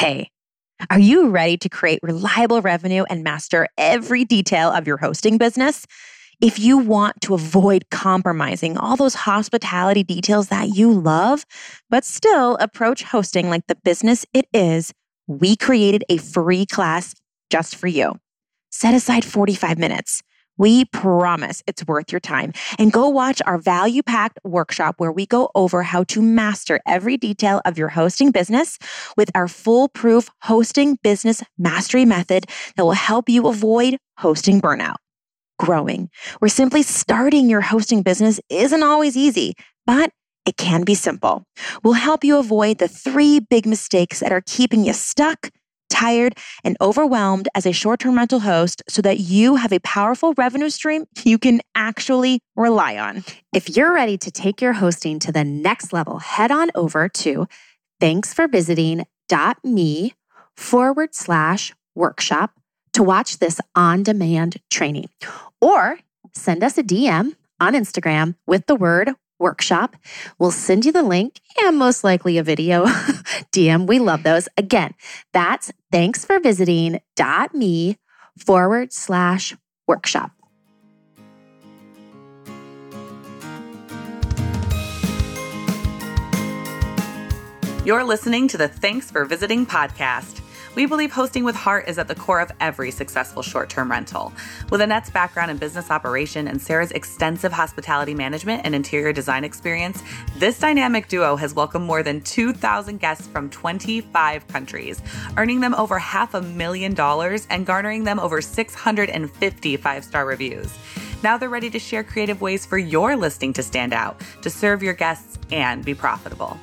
Hey, are you ready to create reliable revenue and master every detail of your hosting business? If you want to avoid compromising all those hospitality details that you love, but still approach hosting like the business it is, we created a free class just for you. Set aside 45 minutes. We promise it's worth your time. And go watch our value packed workshop where we go over how to master every detail of your hosting business with our foolproof hosting business mastery method that will help you avoid hosting burnout. Growing, where simply starting your hosting business isn't always easy, but it can be simple. We'll help you avoid the three big mistakes that are keeping you stuck tired, and overwhelmed as a short term rental host so that you have a powerful revenue stream you can actually rely on. If you're ready to take your hosting to the next level, head on over to thanksforvisiting.me forward slash workshop to watch this on demand training or send us a DM on Instagram with the word workshop. We'll send you the link and most likely a video DM. We love those. Again, that's thanks for visiting me forward slash workshop. You're listening to the Thanks for Visiting podcast. We believe hosting with heart is at the core of every successful short term rental. With Annette's background in business operation and Sarah's extensive hospitality management and interior design experience, this dynamic duo has welcomed more than 2,000 guests from 25 countries, earning them over half a million dollars and garnering them over 650 five star reviews. Now they're ready to share creative ways for your listing to stand out, to serve your guests, and be profitable.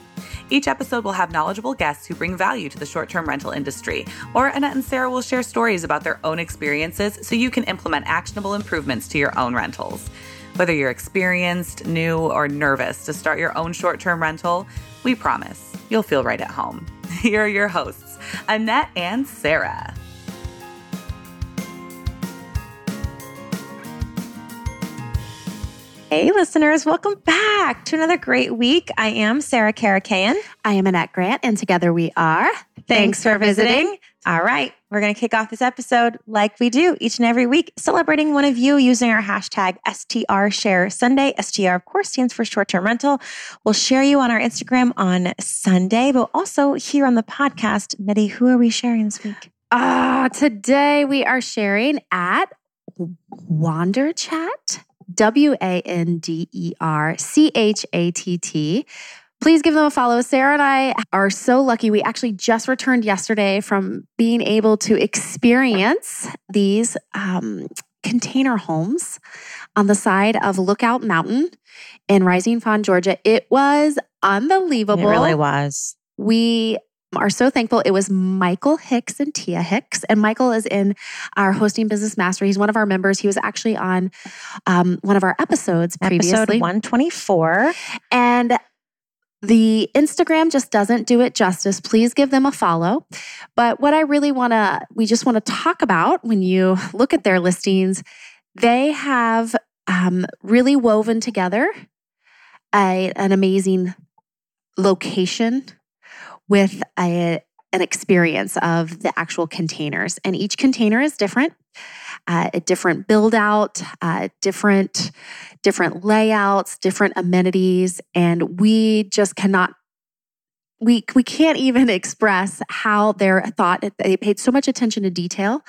Each episode will have knowledgeable guests who bring value to the short term rental industry, or Annette and Sarah will share stories about their own experiences so you can implement actionable improvements to your own rentals. Whether you're experienced, new, or nervous to start your own short term rental, we promise you'll feel right at home. Here are your hosts, Annette and Sarah. Hey, listeners, welcome back to another great week. I am Sarah Karakaian. I am Annette Grant, and together we are. Thanks, Thanks for visiting. visiting. All right, we're going to kick off this episode like we do each and every week, celebrating one of you using our hashtag STR Share Sunday. STR, of course, stands for short term rental. We'll share you on our Instagram on Sunday, but also here on the podcast. Nettie, who are we sharing this week? Ah, uh, today we are sharing at Wander Chatt W A N D E R C H A T T. Please give them a follow. Sarah and I are so lucky. We actually just returned yesterday from being able to experience these um, container homes on the side of Lookout Mountain in Rising Fawn, Georgia. It was unbelievable. It really was. We are so thankful. It was Michael Hicks and Tia Hicks. And Michael is in our hosting business master. He's one of our members. He was actually on um, one of our episodes previously. Episode 124. And the Instagram just doesn't do it justice. Please give them a follow. But what I really want to, we just want to talk about when you look at their listings, they have um, really woven together a, an amazing location with a, an experience of the actual containers. And each container is different, uh, a different build out, uh, different different layouts, different amenities, and we just cannot we we can't even express how they're thought. They paid so much attention to detail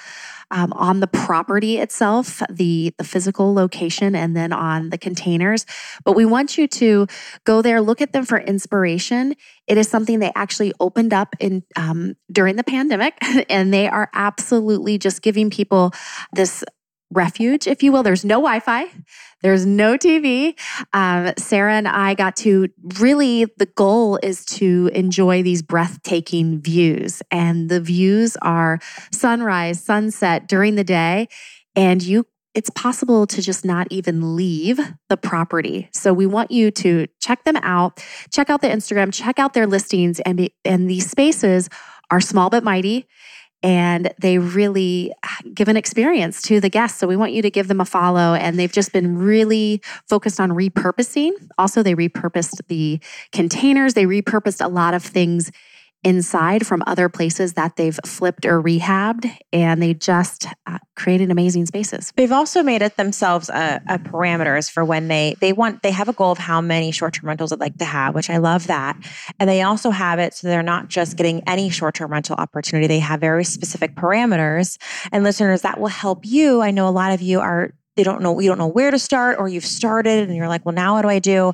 um, on the property itself, the the physical location, and then on the containers. But we want you to go there, look at them for inspiration. It is something they actually opened up in um, during the pandemic, and they are absolutely just giving people this refuge, if you will. There's no Wi Fi, there's no TV. Um, Sarah and I got to really, the goal is to enjoy these breathtaking views. And the views are sunrise, sunset during the day. And you it's possible to just not even leave the property. So we want you to check them out, check out the Instagram, check out their listings and be, and these spaces are small but mighty and they really give an experience to the guests. So we want you to give them a follow. And they've just been really focused on repurposing. Also, they repurposed the containers, they repurposed a lot of things inside from other places that they've flipped or rehabbed, and they just uh, created amazing spaces. They've also made it themselves a, a, parameters for when they they want they have a goal of how many short term rentals they'd like to have, which I love that, and they also have it so they're not just getting any short term rental opportunity. They have very specific parameters, and listeners that will help you. I know a lot of you are they don't know you don't know where to start, or you've started and you're like, well, now what do I do?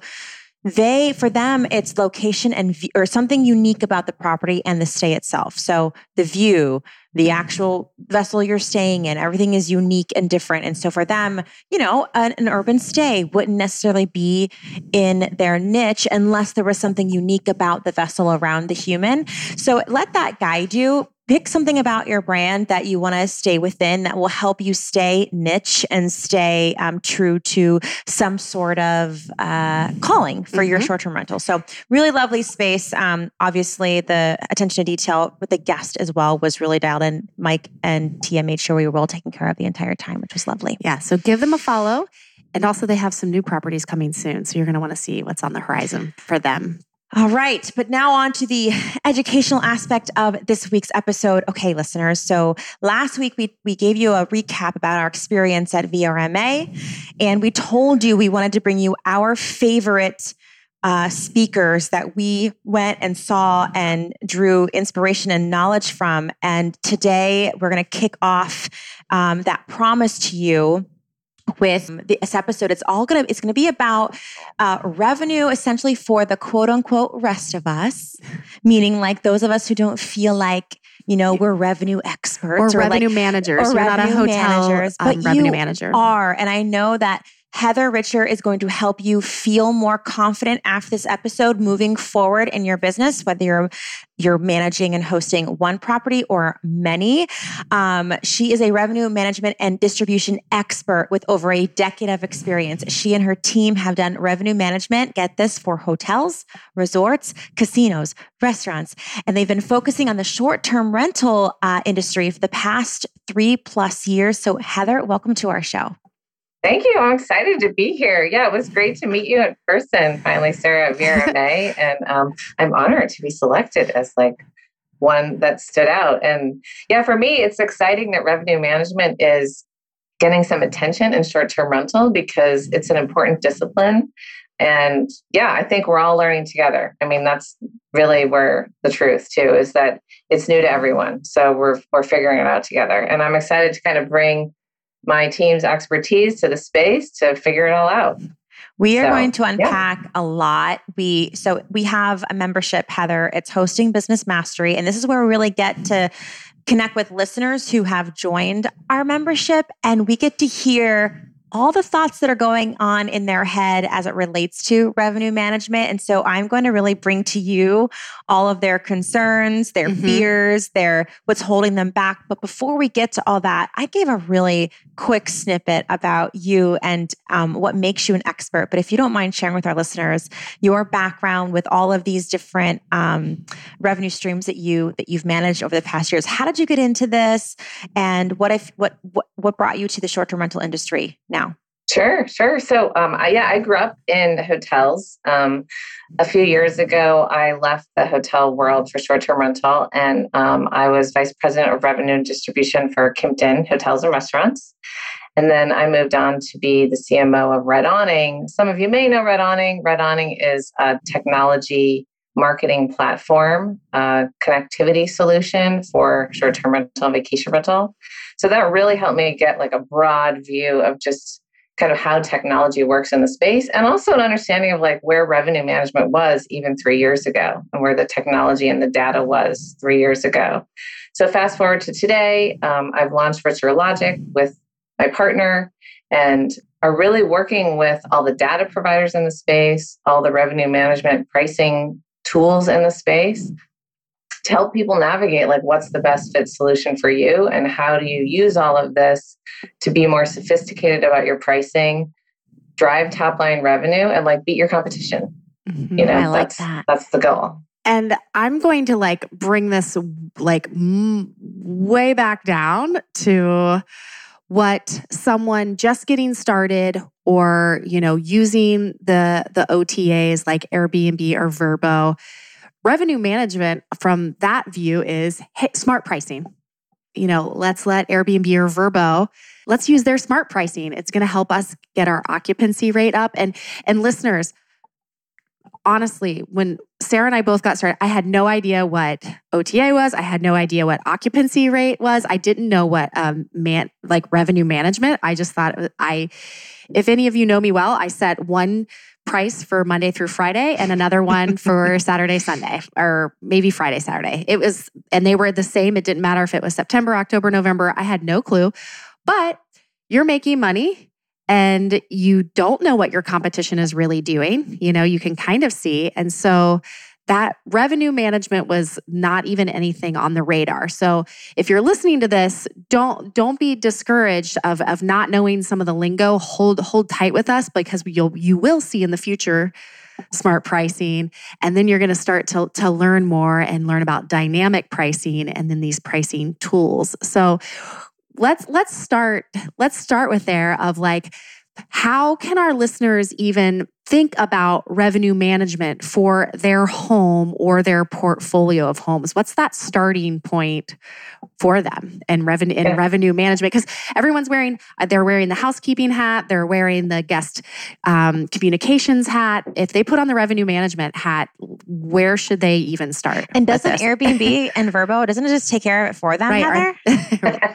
They for them it's location and or something unique about the property and the stay itself. So the view the actual vessel you're staying in everything is unique and different. And so for them you know an, an urban stay wouldn't necessarily be in their niche unless there was something unique about the vessel around the human. So let that guide you. Pick something about your brand that you want to stay within that will help you stay niche and stay um, true to some sort of uh, calling for mm-hmm. your short-term rental. So really lovely space. Um, obviously the attention to detail with the guest as well was really dialed in mike and tia made sure we were well taken care of the entire time which was lovely yeah so give them a follow and also they have some new properties coming soon so you're going to want to see what's on the horizon for them all right, but now on to the educational aspect of this week's episode. Okay, listeners. So last week we we gave you a recap about our experience at VRMA, and we told you we wanted to bring you our favorite uh, speakers that we went and saw and drew inspiration and knowledge from. And today we're going to kick off um, that promise to you with this episode. It's all gonna it's gonna be about uh, revenue essentially for the quote unquote rest of us meaning like those of us who don't feel like you know we're revenue experts or, or revenue like, managers. or You're revenue not a hotel managers, um, but revenue manager. are. And i know that Heather Richer is going to help you feel more confident after this episode moving forward in your business, whether you're you're managing and hosting one property or many. Um, she is a revenue management and distribution expert with over a decade of experience. She and her team have done revenue management, get this, for hotels, resorts, casinos, restaurants, and they've been focusing on the short term rental uh, industry for the past three plus years. So, Heather, welcome to our show. Thank you. I'm excited to be here. Yeah, it was great to meet you in person finally, Sarah at VRMA. and um, I'm honored to be selected as like one that stood out. And yeah, for me, it's exciting that revenue management is getting some attention in short term rental because it's an important discipline. And yeah, I think we're all learning together. I mean, that's really where the truth too is that it's new to everyone. So we're we're figuring it out together. And I'm excited to kind of bring my team's expertise to the space to figure it all out. We are so, going to unpack yeah. a lot. We so we have a membership, Heather. It's hosting business mastery, and this is where we really get to connect with listeners who have joined our membership, and we get to hear all the thoughts that are going on in their head as it relates to revenue management. And so I'm going to really bring to you all of their concerns, their mm-hmm. fears, their what's holding them back. But before we get to all that, I gave a really quick snippet about you and um, what makes you an expert. But if you don't mind sharing with our listeners your background with all of these different um, revenue streams that you that you've managed over the past years, how did you get into this? And what if what what, what brought you to the short term rental industry now? Sure, sure. So, um, I, yeah, I grew up in hotels. Um, a few years ago, I left the hotel world for short term rental, and um, I was vice president of revenue and distribution for Kimpton Hotels and Restaurants. And then I moved on to be the CMO of Red Awning. Some of you may know Red Awning. Red Awning is a technology marketing platform, uh, connectivity solution for short term rental and vacation rental. So that really helped me get like a broad view of just kind of how technology works in the space and also an understanding of like where revenue management was even three years ago and where the technology and the data was three years ago. So fast forward to today um, i've launched virtual logic with my partner and are really working with all the data providers in the space all the revenue management pricing tools in the space to help people navigate like what's the best fit solution for you and how do you use all of this to be more sophisticated about your pricing drive top line revenue and like beat your competition mm-hmm. you know I like that's that. that's the goal and i'm going to like bring this like m- way back down to what someone just getting started or you know using the the otas like airbnb or vrbo revenue management from that view is hey, smart pricing. You know, let's let Airbnb or Vrbo, let's use their smart pricing. It's going to help us get our occupancy rate up. And and listeners, honestly, when Sarah and I both got started, I had no idea what OTA was. I had no idea what occupancy rate was. I didn't know what um, man like revenue management. I just thought I, if any of you know me well, I set one price for Monday through Friday and another one for Saturday, Sunday, or maybe Friday, Saturday. It was, and they were the same. It didn't matter if it was September, October, November. I had no clue. But you're making money and you don't know what your competition is really doing. You know, you can kind of see. And so that revenue management was not even anything on the radar. So if you're listening to this, don't don't be discouraged of of not knowing some of the lingo. Hold hold tight with us because you'll you will see in the future smart pricing and then you're going to start to to learn more and learn about dynamic pricing and then these pricing tools. So let's let's start let's start with there of like how can our listeners even think about revenue management for their home or their portfolio of homes? What's that starting point for them and revenue in yeah. revenue management? Because everyone's wearing they're wearing the housekeeping hat, they're wearing the guest um, communications hat. If they put on the revenue management hat, where should they even start? And doesn't Airbnb and Vrbo doesn't it just take care of it for them, right, Heather?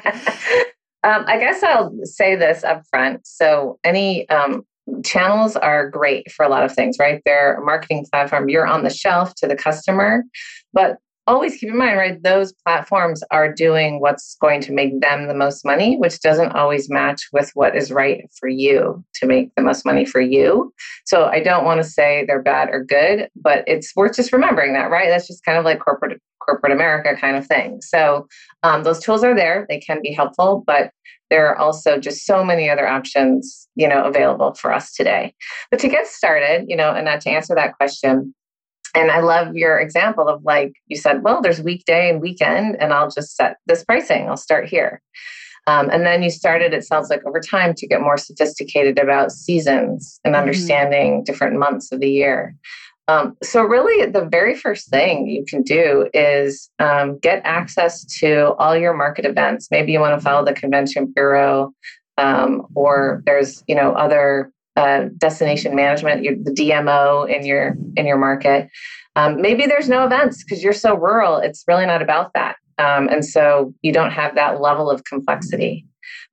Um, I guess I'll say this up front. So, any um, channels are great for a lot of things, right? They're a marketing platform. You're on the shelf to the customer, but always keep in mind, right? Those platforms are doing what's going to make them the most money, which doesn't always match with what is right for you to make the most money for you. So I don't want to say they're bad or good, but it's worth just remembering that, right? That's just kind of like corporate corporate America kind of thing. So um, those tools are there; they can be helpful, but there are also just so many other options, you know, available for us today. But to get started, you know, and not to answer that question, and I love your example of like you said, well, there's weekday and weekend, and I'll just set this pricing. I'll start here. Um, and then you started, it sounds like over time, to get more sophisticated about seasons and mm-hmm. understanding mm-hmm. different months of the year. Um, so, really, the very first thing you can do is um, get access to all your market events. Maybe you want to follow the Convention Bureau, um, or there's you know other uh, destination management, your, the DMO in your in your market. Um, maybe there's no events because you're so rural. It's really not about that, um, and so you don't have that level of complexity.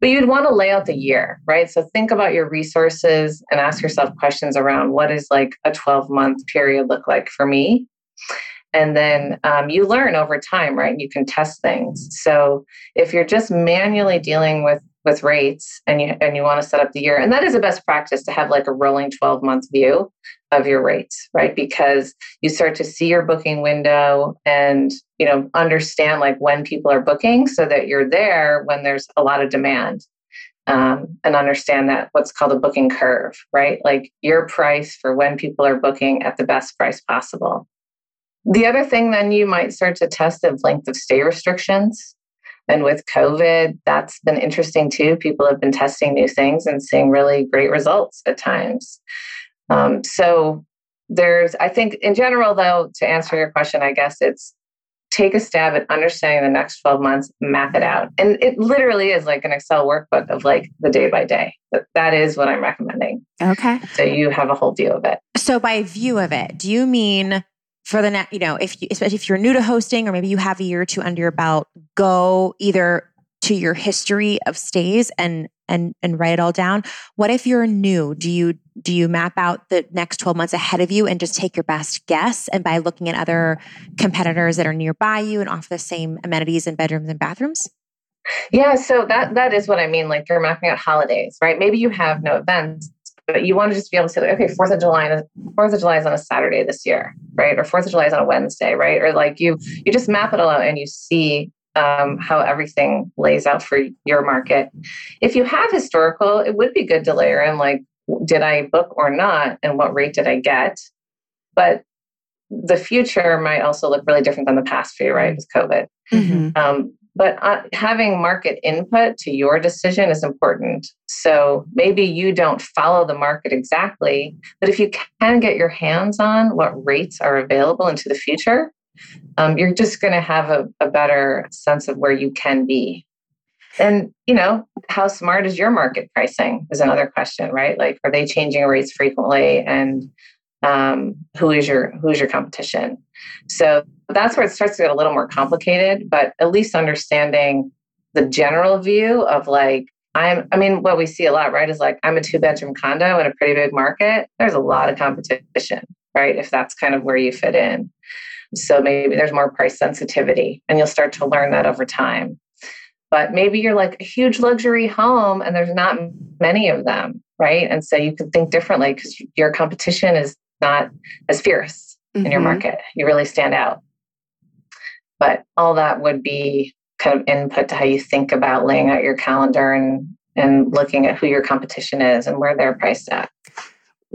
But you'd want to lay out the year, right? So think about your resources and ask yourself questions around what is like a 12 month period look like for me? And then um, you learn over time, right? You can test things. So if you're just manually dealing with with rates and you and you want to set up the year and that is a best practice to have like a rolling 12 month view of your rates right because you start to see your booking window and you know understand like when people are booking so that you're there when there's a lot of demand um, and understand that what's called a booking curve right like your price for when people are booking at the best price possible the other thing then you might start to test is length of stay restrictions and with COVID, that's been interesting too. People have been testing new things and seeing really great results at times. Um, so there's, I think, in general, though, to answer your question, I guess it's take a stab at understanding the next 12 months, map it out. And it literally is like an Excel workbook of like the day by day. That is what I'm recommending. Okay. So you have a whole view of it. So by view of it, do you mean for the next, you know, if you, especially if you're new to hosting or maybe you have a year or two under your belt, go either to your history of stays and and and write it all down. What if you're new? Do you do you map out the next 12 months ahead of you and just take your best guess and by looking at other competitors that are nearby you and offer the same amenities and bedrooms and bathrooms? Yeah, so that that is what I mean. Like you're mapping out holidays, right? Maybe you have no events, but you want to just be able to say, okay, Fourth of July, Fourth of July is on a Saturday this year, right? Or Fourth of July is on a Wednesday, right? Or like you, you just map it all out and you see um, how everything lays out for your market. If you have historical, it would be good to layer in like, did I book or not, and what rate did I get? But the future might also look really different than the past for you, right? With COVID. Mm-hmm. Um, but uh, having market input to your decision is important. So maybe you don't follow the market exactly, but if you can get your hands on what rates are available into the future, um, you're just going to have a, a better sense of where you can be. And, you know, how smart is your market pricing is another question, right? Like, are they changing rates frequently? And um, who is your who is your competition? So that's where it starts to get a little more complicated, but at least understanding the general view of like, I'm, I mean, what we see a lot, right, is like, I'm a two bedroom condo in a pretty big market. There's a lot of competition, right? If that's kind of where you fit in. So maybe there's more price sensitivity and you'll start to learn that over time. But maybe you're like a huge luxury home and there's not many of them, right? And so you can think differently because your competition is not as fierce mm-hmm. in your mm-hmm. market. You really stand out. But all that would be kind of input to how you think about laying out your calendar and and looking at who your competition is and where they're priced at.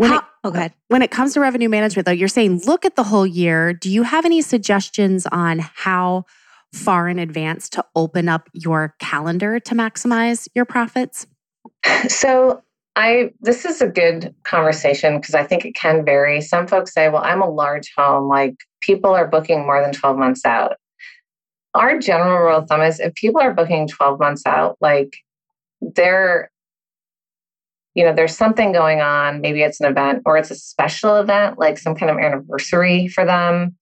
When it, oh, When it comes to revenue management, though, you're saying look at the whole year. Do you have any suggestions on how far in advance to open up your calendar to maximize your profits? So I this is a good conversation because I think it can vary. Some folks say, "Well, I'm a large home, like people are booking more than 12 months out." Our general rule of thumb is if people are booking 12 months out, like they're you know, there's something going on, maybe it's an event or it's a special event, like some kind of anniversary for them.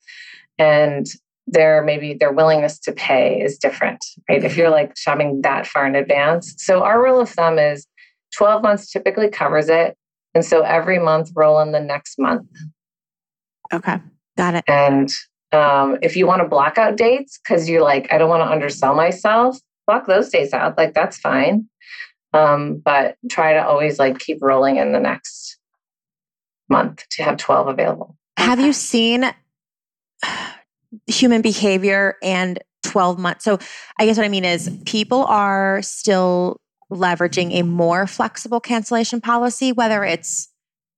And their maybe their willingness to pay is different, right? If you're like shopping that far in advance. So our rule of thumb is 12 months typically covers it. And so every month roll in the next month. Okay. Got it. And um, if you want to block out dates because you're like, I don't want to undersell myself, block those days out. Like that's fine. Um, but try to always like keep rolling in the next month to have 12 available. Have you seen human behavior and 12 months? So I guess what I mean is people are still leveraging a more flexible cancellation policy, whether it's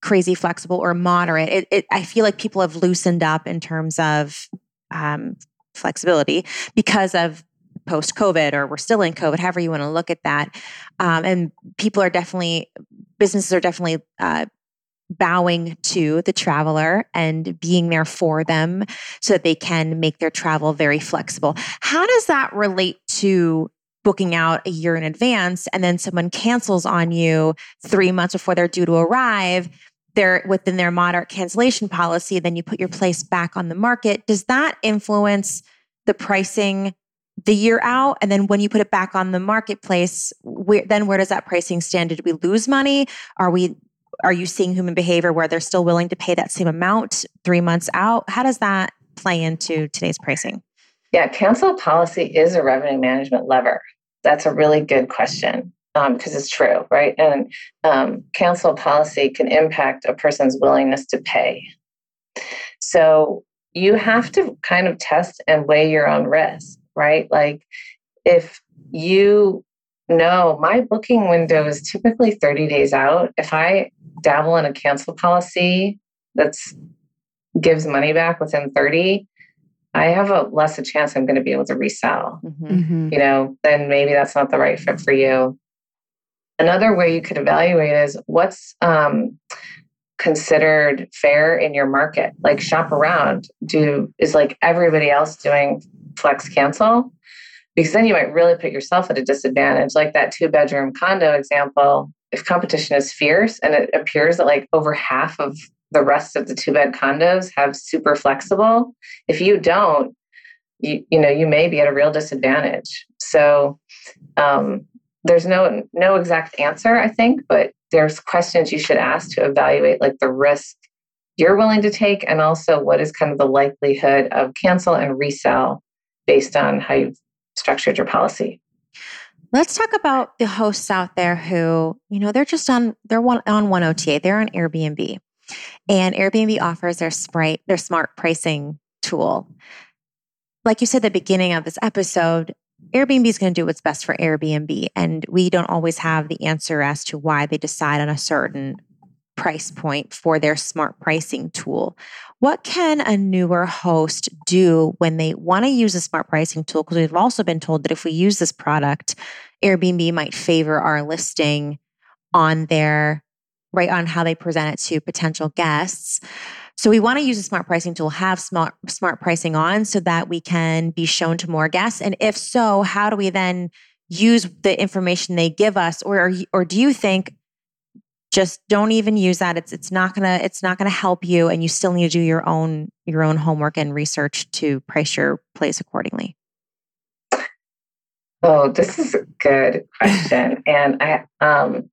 crazy flexible or moderate. It, it, I feel like people have loosened up in terms of um, flexibility because of post COVID or we're still in COVID, however you want to look at that. Um, and people are definitely, businesses are definitely uh, bowing to the traveler and being there for them so that they can make their travel very flexible. How does that relate to booking out a year in advance and then someone cancels on you three months before they're due to arrive? They're within their moderate cancellation policy, then you put your place back on the market. Does that influence the pricing the year out and then when you put it back on the marketplace where, then where does that pricing stand? Did we lose money? Are we are you seeing human behavior where they're still willing to pay that same amount three months out? How does that play into today's pricing? Yeah cancel policy is a revenue management lever. That's a really good question because um, it's true right? And um, cancel policy can impact a person's willingness to pay. So you have to kind of test and weigh your own risk right? Like if you know my booking window is typically 30 days out, if I dabble in a cancel policy that's gives money back within 30, I have a less a chance I'm going to be able to resell. Mm-hmm. mm-hmm. You know, then maybe that's not the right fit for you. Another way you could evaluate is what's um, considered fair in your market. Like shop around. Do is like everybody else doing flex cancel because then you might really put yourself at a disadvantage. Like that two bedroom condo example if competition is fierce and it appears that like over half of the rest of the two bed condos have super flexible if you don't you, you know you may be at a real disadvantage. So um, there's no no exact answer i think but there's questions you should ask to evaluate like the risk you're willing to take and also what is kind of the likelihood of cancel and resell based on how you've structured your policy. Let's talk about the hosts out there who, you know, they're just on they're one on one OTA, they're on Airbnb. And Airbnb offers their sprite, their smart pricing tool. Like you said at the beginning of this episode, Airbnb is going to do what's best for Airbnb. And we don't always have the answer as to why they decide on a certain price point for their smart pricing tool. What can a newer host do when they want to use a smart pricing tool? Because we've also been told that if we use this product, Airbnb might favor our listing on their right on how they present it to potential guests. So we want to use a smart pricing tool, have smart smart pricing on so that we can be shown to more guests. And if so, how do we then use the information they give us or or do you think just don't even use that. It's it's not going to it's not going to help you and you still need to do your own your own homework and research to price your place accordingly. Oh this is a good question and i um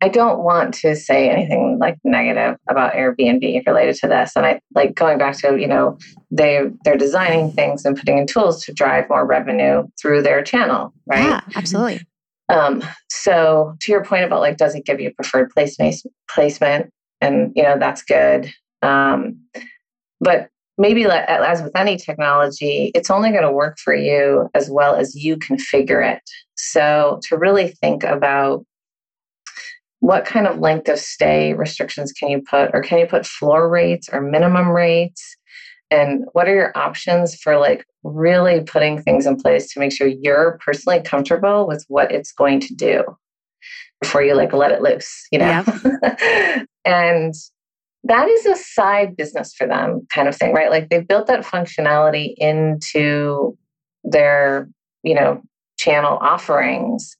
i don't want to say anything like negative about airbnb related to this and i like going back to you know they they're designing things and putting in tools to drive more revenue through their channel right? Yeah absolutely um, so to your point about like, does it give you preferred placement placement? And you know, that's good. Um, but maybe as with any technology, it's only going to work for you as well as you configure it. So to really think about what kind of length of stay restrictions can you put, or can you put floor rates or minimum rates? and what are your options for like really putting things in place to make sure you're personally comfortable with what it's going to do before you like let it loose you know? And that is a side business for them kind of thing right? Like they've built that functionality into their you know channel offerings.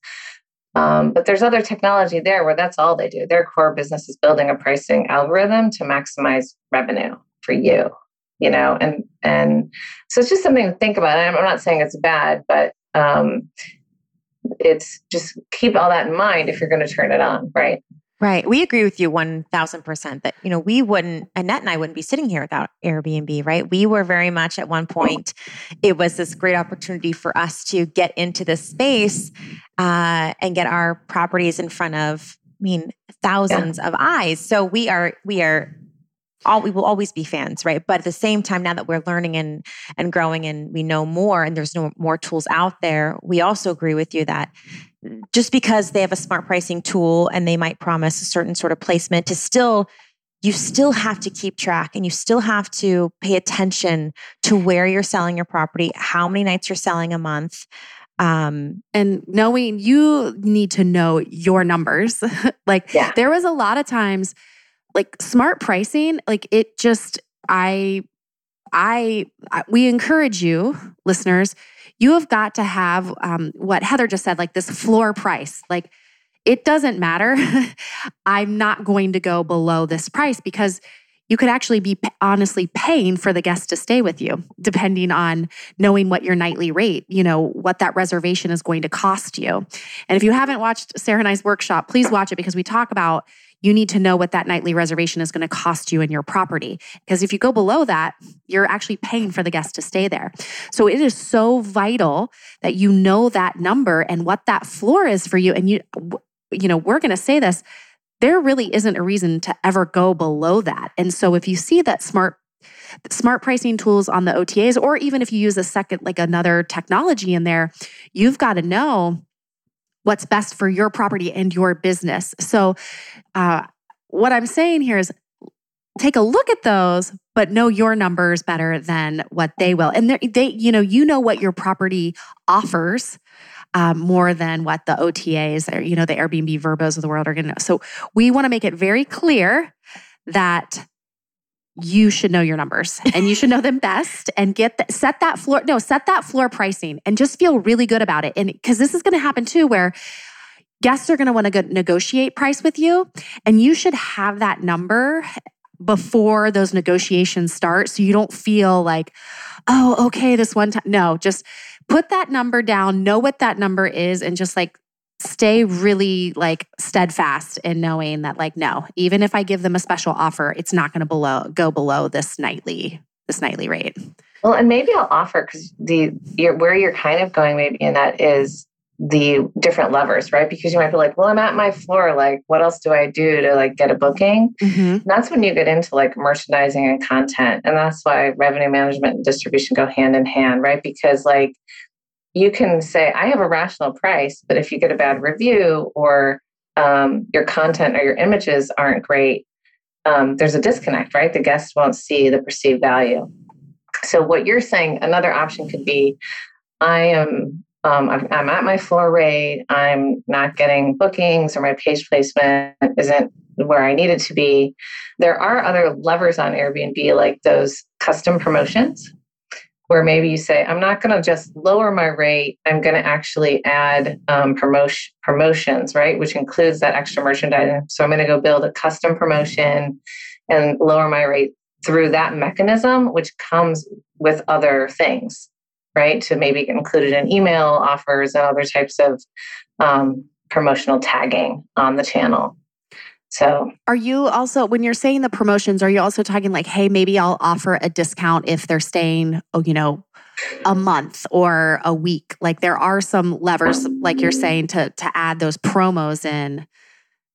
Um, but there's other technology there where that's all they do. Their core business is building a pricing algorithm to maximize revenue for you you know and and so it's just something to think about i'm not saying it's bad but um it's just keep all that in mind if you're going to turn it on right Right. We agree with you 1000% that, you know, we wouldn't, Annette and I wouldn't be sitting here without Airbnb, right? We were very much at one point, it was this great opportunity for us to get into this space uh, and get our properties in front of, I mean, thousands yeah. of eyes. So we are, we are all we will always be fans, right? But at the same time, now that we're learning and and growing and we know more and there's no more tools out there, we also agree with you that just because they have a smart pricing tool and they might promise a certain sort of placement to still you still have to keep track and you still have to pay attention to where you're selling your property, how many nights you're selling a month. Um, and knowing you need to know your numbers. like yeah. there was a lot of times like smart pricing, like it just, I, I, we encourage you, listeners, you have got to have um, what Heather just said, like this floor price. Like it doesn't matter. I'm not going to go below this price because you could actually be honestly paying for the guest to stay with you, depending on knowing what your nightly rate, you know, what that reservation is going to cost you. And if you haven't watched Sarah and I's workshop, please watch it because we talk about you need to know what that nightly reservation is going to cost you in your property. Because if you go below that, you're actually paying for the guest to stay there. So it is so vital that you know that number and what that floor is for you. And you, you know, we're going to say this there really isn't a reason to ever go below that. And so if you see that smart smart pricing tools on the OTAs or even if you use a second like another technology in there, you've got to know what's best for your property and your business. So, uh, what I'm saying here is take a look at those, but know your numbers better than what they will. And they, you know, you know what your property offers. Um, more than what the OTAs or you know the Airbnb Vrbos of the world are going to know. So we want to make it very clear that you should know your numbers and you should know them best and get that set that floor no set that floor pricing and just feel really good about it. And because this is going to happen too where guests are going to want to negotiate price with you and you should have that number before those negotiations start so you don't feel like oh okay this one time no just put that number down know what that number is and just like stay really like steadfast in knowing that like no even if i give them a special offer it's not going to below go below this nightly this nightly rate. Well and maybe i'll offer because the you're, where you're kind of going maybe in that is the different levers right? Because you might be like well i'm at my floor like what else do i do to like get a booking? Mm-hmm. that's when you get into like merchandising and content and that's why revenue management and distribution go hand in hand right? Because like you can say, I have a rational price, but if you get a bad review or um, your content or your images aren't great, um, there's a disconnect, right? The guests won't see the perceived value. So what you're saying, another option could be, I am um, I'm, I'm, at my floor rate. I'm not getting bookings, or my page placement isn't where I need it to be. There are other levers on Airbnb, like those custom promotions, where maybe you say, I'm not going to just lower my rate. I'm going to actually add um, promotion promotions, right, which includes that extra merchandising. So I'm going to go build a custom promotion and lower my rate through that mechanism, which comes with other things right? To maybe get included in email offers and other types of um, promotional tagging on the channel. So, are you also, when you're saying the promotions, are you also talking like, hey, maybe I'll offer a discount if they're staying, oh, you know, a month or a week? Like, there are some levers, like you're saying, to to add those promos in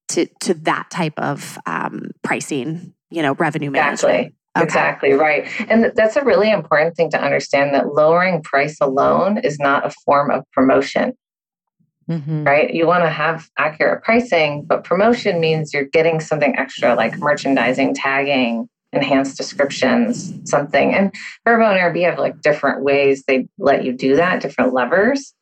to to that type of um, pricing, you know, revenue management. Exactly. Okay. Exactly right. And that's a really important thing to understand that lowering price alone is not a form of promotion. Mm-hmm. Right? You want to have accurate pricing, but promotion means you're getting something extra like merchandising, tagging, enhanced descriptions, something. And Vrbo and Airbnb have like different ways they let you do that, different levers.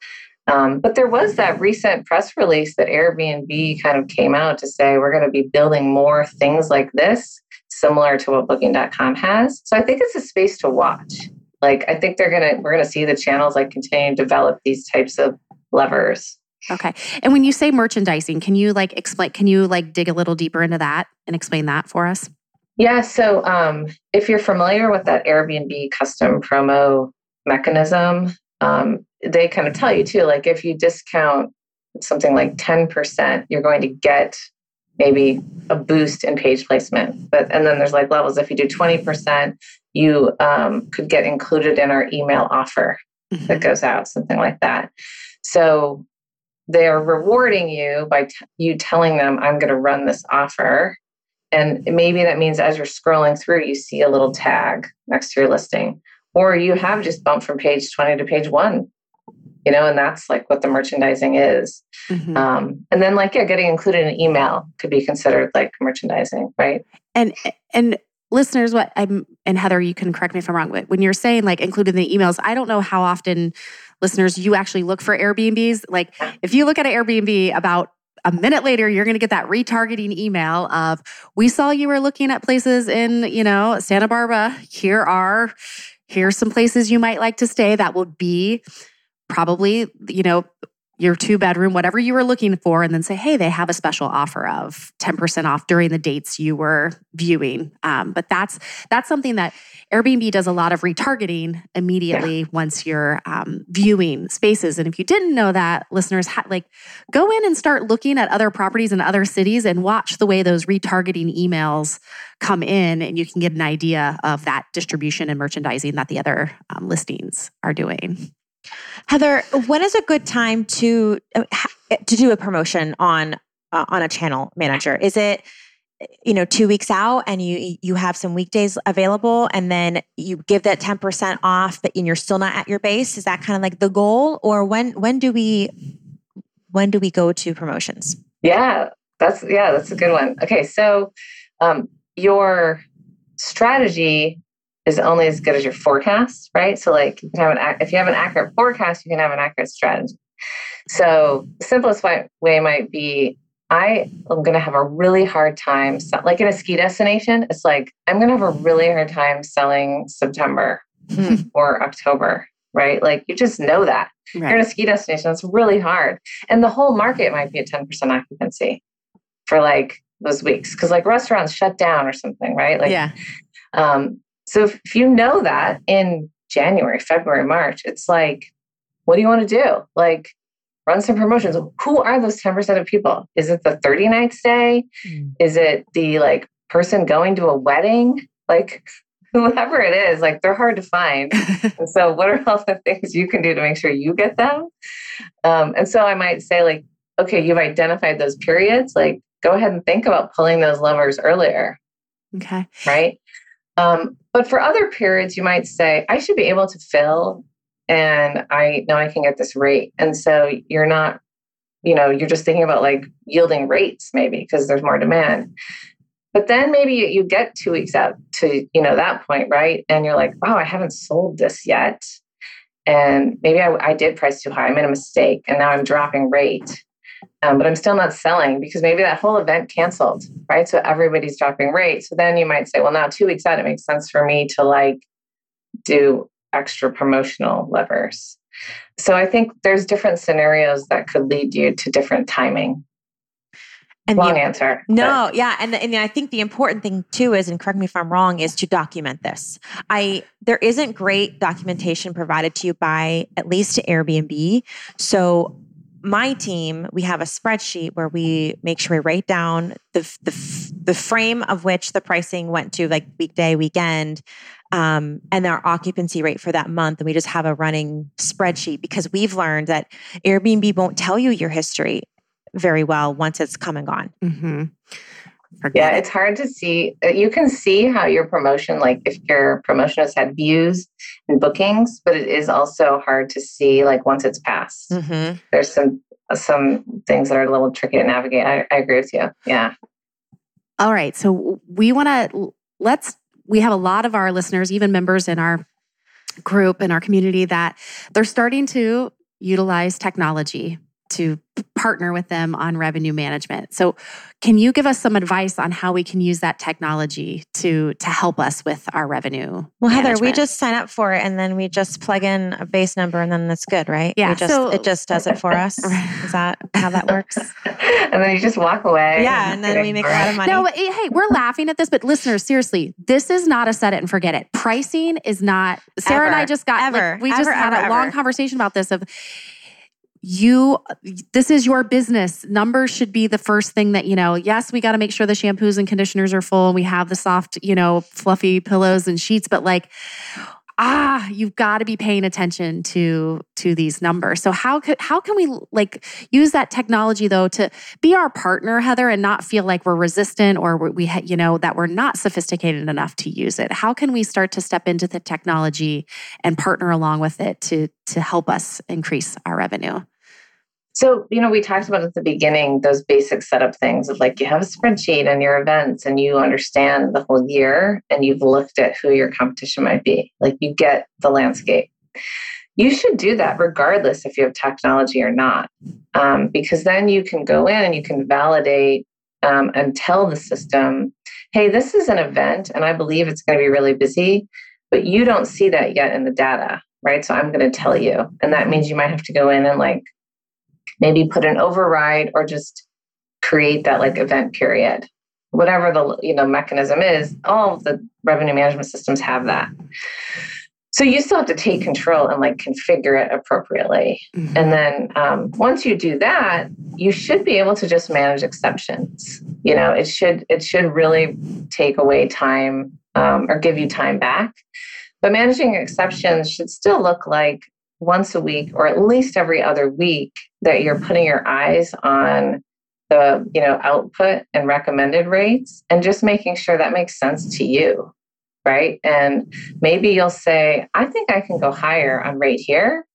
Um, but there was that recent press release that Airbnb kind of came out to say we're going to be building more things like this similar to what booking.com has. So I think it's a space to watch. Like I think they're gonna we're gonna see the channels like continue to develop these types of levers. Okay. And when you say merchandising, can you like explain can you like dig a little deeper into that and explain that for us? Yeah. So um, if you're familiar with that Airbnb custom promo mechanism, um, they kind of tell you too, like if you discount something like 10%, you're going to get maybe a boost in page placement. But and then there's like levels. If you do 20%, you um, could get included in our email offer mm-hmm. that goes out, something like that. So they're rewarding you by t- you telling them, I'm going to run this offer. And maybe that means as you're scrolling through, you see a little tag next to your listing, or you have just bumped from page 20 to page one you know, and that's like what the merchandising is. Mm-hmm. Um, and then like, yeah, getting included in email could be considered like merchandising, right? And, and, listeners what i'm and heather you can correct me if i'm wrong but when you're saying like included in the emails i don't know how often listeners you actually look for airbnbs. Like if you look at an airbnb about a minute later you're going to get that retargeting email of we saw you were looking at places in you know santa barbara. Here are here's some places you might like to stay that will be probably, you know, your two bedroom, whatever you were looking for, and then say, hey, they have a special offer of 10% off during the dates you were viewing. Um, but that's that's something that Airbnb does a lot of retargeting immediately yeah. once you're um, viewing spaces. And if you didn't know that, listeners, ha- like go in and start looking at other properties in other cities and watch the way those retargeting emails come in, and you can get an idea of that distribution and merchandising that the other um, listings are doing. Heather, when is a good time to uh, to do a promotion on uh, on a channel manager? Is it you know 2 weeks out and you you have some weekdays available and then you give that 10% off but and you're still not at your base? Is that kind of like the goal or when when do we when do we go to promotions? Yeah, that's yeah, that's a good one. Okay, so um, your strategy is only as good as your forecast, right? So, like, you can have an if you have an accurate forecast, you can have an accurate strategy. So, the simplest way might be I am going to have a really hard time, like in a ski destination, it's like I'm going to have a really hard time selling September hmm. or October, right? Like you just know that. Right. You're in a ski destination, it's really hard. And the whole market might be at 10% occupancy for like those weeks because like restaurants shut down or something, right? Like, yeah. Um, so if, if you know that in January, February, March, it's like, what do you want to do? Like, run some promotions. Who are those 10% of people? Is it the 30 night stay? Mm. Is it the like person going to a wedding? Like, whoever it is, like they're hard to find. and so, what are all the things you can do to make sure you get them? Um, and so, I might say, like, okay, you've identified those periods. Like, go ahead and think about pulling those levers earlier. Okay. Right. Um, but for other periods, you might say, I should be able to fill and I know I can get this rate. And so you're not, you know, you're just thinking about like yielding rates maybe because there's more demand. But then maybe you get two weeks out to, you know, that point, right? And you're like, wow, I haven't sold this yet. And maybe I, I did price too high. I made a mistake and now I'm dropping rate. Um, but I'm still not selling because maybe that whole event canceled, right? So everybody's dropping rates. So then you might say, well, now two weeks out, it makes sense for me to like do extra promotional levers. So I think there's different scenarios that could lead you to different timing. And Long the, answer. No, but. yeah, and and I think the important thing too is, and correct me if I'm wrong, is to document this. I there isn't great documentation provided to you by at least to Airbnb. So my team, we have a spreadsheet where we make sure we write down the the, the frame of which the pricing went to, like weekday, weekend, um, and our occupancy rate for that month. And we just have a running spreadsheet because we've learned that Airbnb won't tell you your history very well once it's come and gone. Mm-hmm. Yeah, it's hard to see. Uh, you can see how your promotion, like if your promotion has had views and bookings, but it is also hard to see, like once it's passed. Mm-hmm. There's some some things that are a little tricky to navigate. I, I agree with you. Yeah. All right, so we want to let's. We have a lot of our listeners, even members in our group in our community, that they're starting to utilize technology to partner with them on revenue management. So, can you give us some advice on how we can use that technology to to help us with our revenue? Well, Heather, we just sign up for it and then we just plug in a base number and then that's good, right? Yeah. Just, so, it just does it for us. Is that how that works? and then you just walk away. Yeah, and then we make a lot of money. No, hey, we're laughing at this, but listeners, seriously, this is not a set it and forget it. Pricing is not. Sarah ever, and I just got. Ever. Like, we ever, just had ever, a long conversation about this of you this is your business. Numbers should be the first thing that you know yes we got to make sure the shampoos and conditioners are full and we have the soft you know fluffy pillows and sheets but like ah you've got to be paying attention to to these numbers. So how could how can we like use that technology though to be our partner heather and not feel like we're resistant or we you know that we're not sophisticated enough to use it? How can we start to step into the technology and partner along with it to to help us increase our revenue so, you know, we talked about at the beginning those basic setup things of like you have a spreadsheet and your events and you understand the whole year and you've looked at who your competition might be. Like you get the landscape. You should do that regardless if you have technology or not, um, because then you can go in and you can validate um, and tell the system, hey, this is an event and I believe it's going to be really busy, but you don't see that yet in the data, right? So I'm going to tell you. And that means you might have to go in and like maybe put an override or just create that like event period. Whatever the you know mechanism is all of the revenue management systems have that. So you still have to take control and like configure it appropriately. Mm-hmm. and then um, once you do that you should be able to just manage exceptions. You know it should it should really take away time um, or give you time back. But managing exceptions should still look like once a week or at least every other week that you're putting your eyes on the you know output and recommended rates and just making sure that makes sense to you right? And maybe you'll say i think i can go higher on rate here.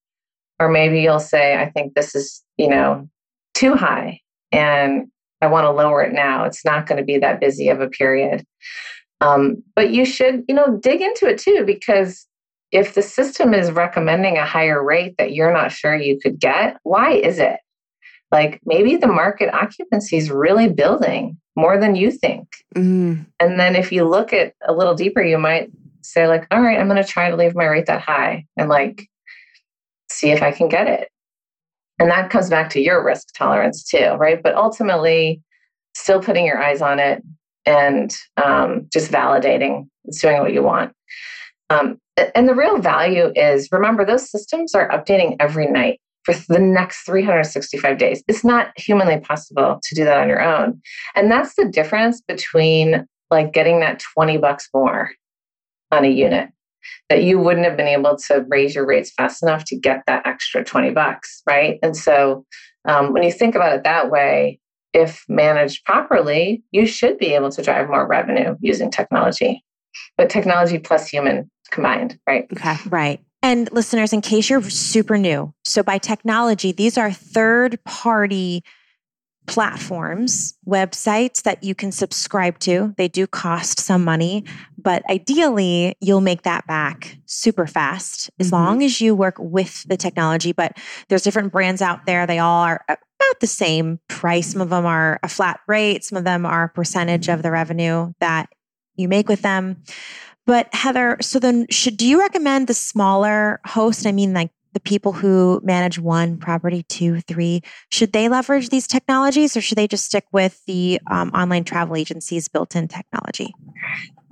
Or maybe you'll say i think this is you know too high and i want to lower it now. It's not going to be that busy of a period. Um, but you should you know dig into it too because if the system is recommending a higher rate that you're not sure you could get, why is it? Like maybe the market occupancy is really building more than you think. Mm. And then if you look at a little deeper, you might say, like, all right, I'm going to try to leave my rate that high and like see if I can get it. And that comes back to your risk tolerance too, right? But ultimately, still putting your eyes on it and um, just validating, it's doing what you want. Um, and the real value is remember, those systems are updating every night for the next 365 days. It's not humanly possible to do that on your own. And that's the difference between like getting that 20 bucks more on a unit that you wouldn't have been able to raise your rates fast enough to get that extra 20 bucks, right? And so um, when you think about it that way, if managed properly, you should be able to drive more revenue using technology. But technology plus human combined, right? Okay, right. And listeners, in case you're super new, so by technology, these are third party platforms, websites that you can subscribe to. They do cost some money, but ideally, you'll make that back super fast as mm-hmm. long as you work with the technology. But there's different brands out there. They all are about the same price. Some of them are a flat rate, some of them are a percentage of the revenue that you make with them. But Heather, so then should do you recommend the smaller host? I mean, like the people who manage one property, two, three, should they leverage these technologies or should they just stick with the um, online travel agencies built in technology?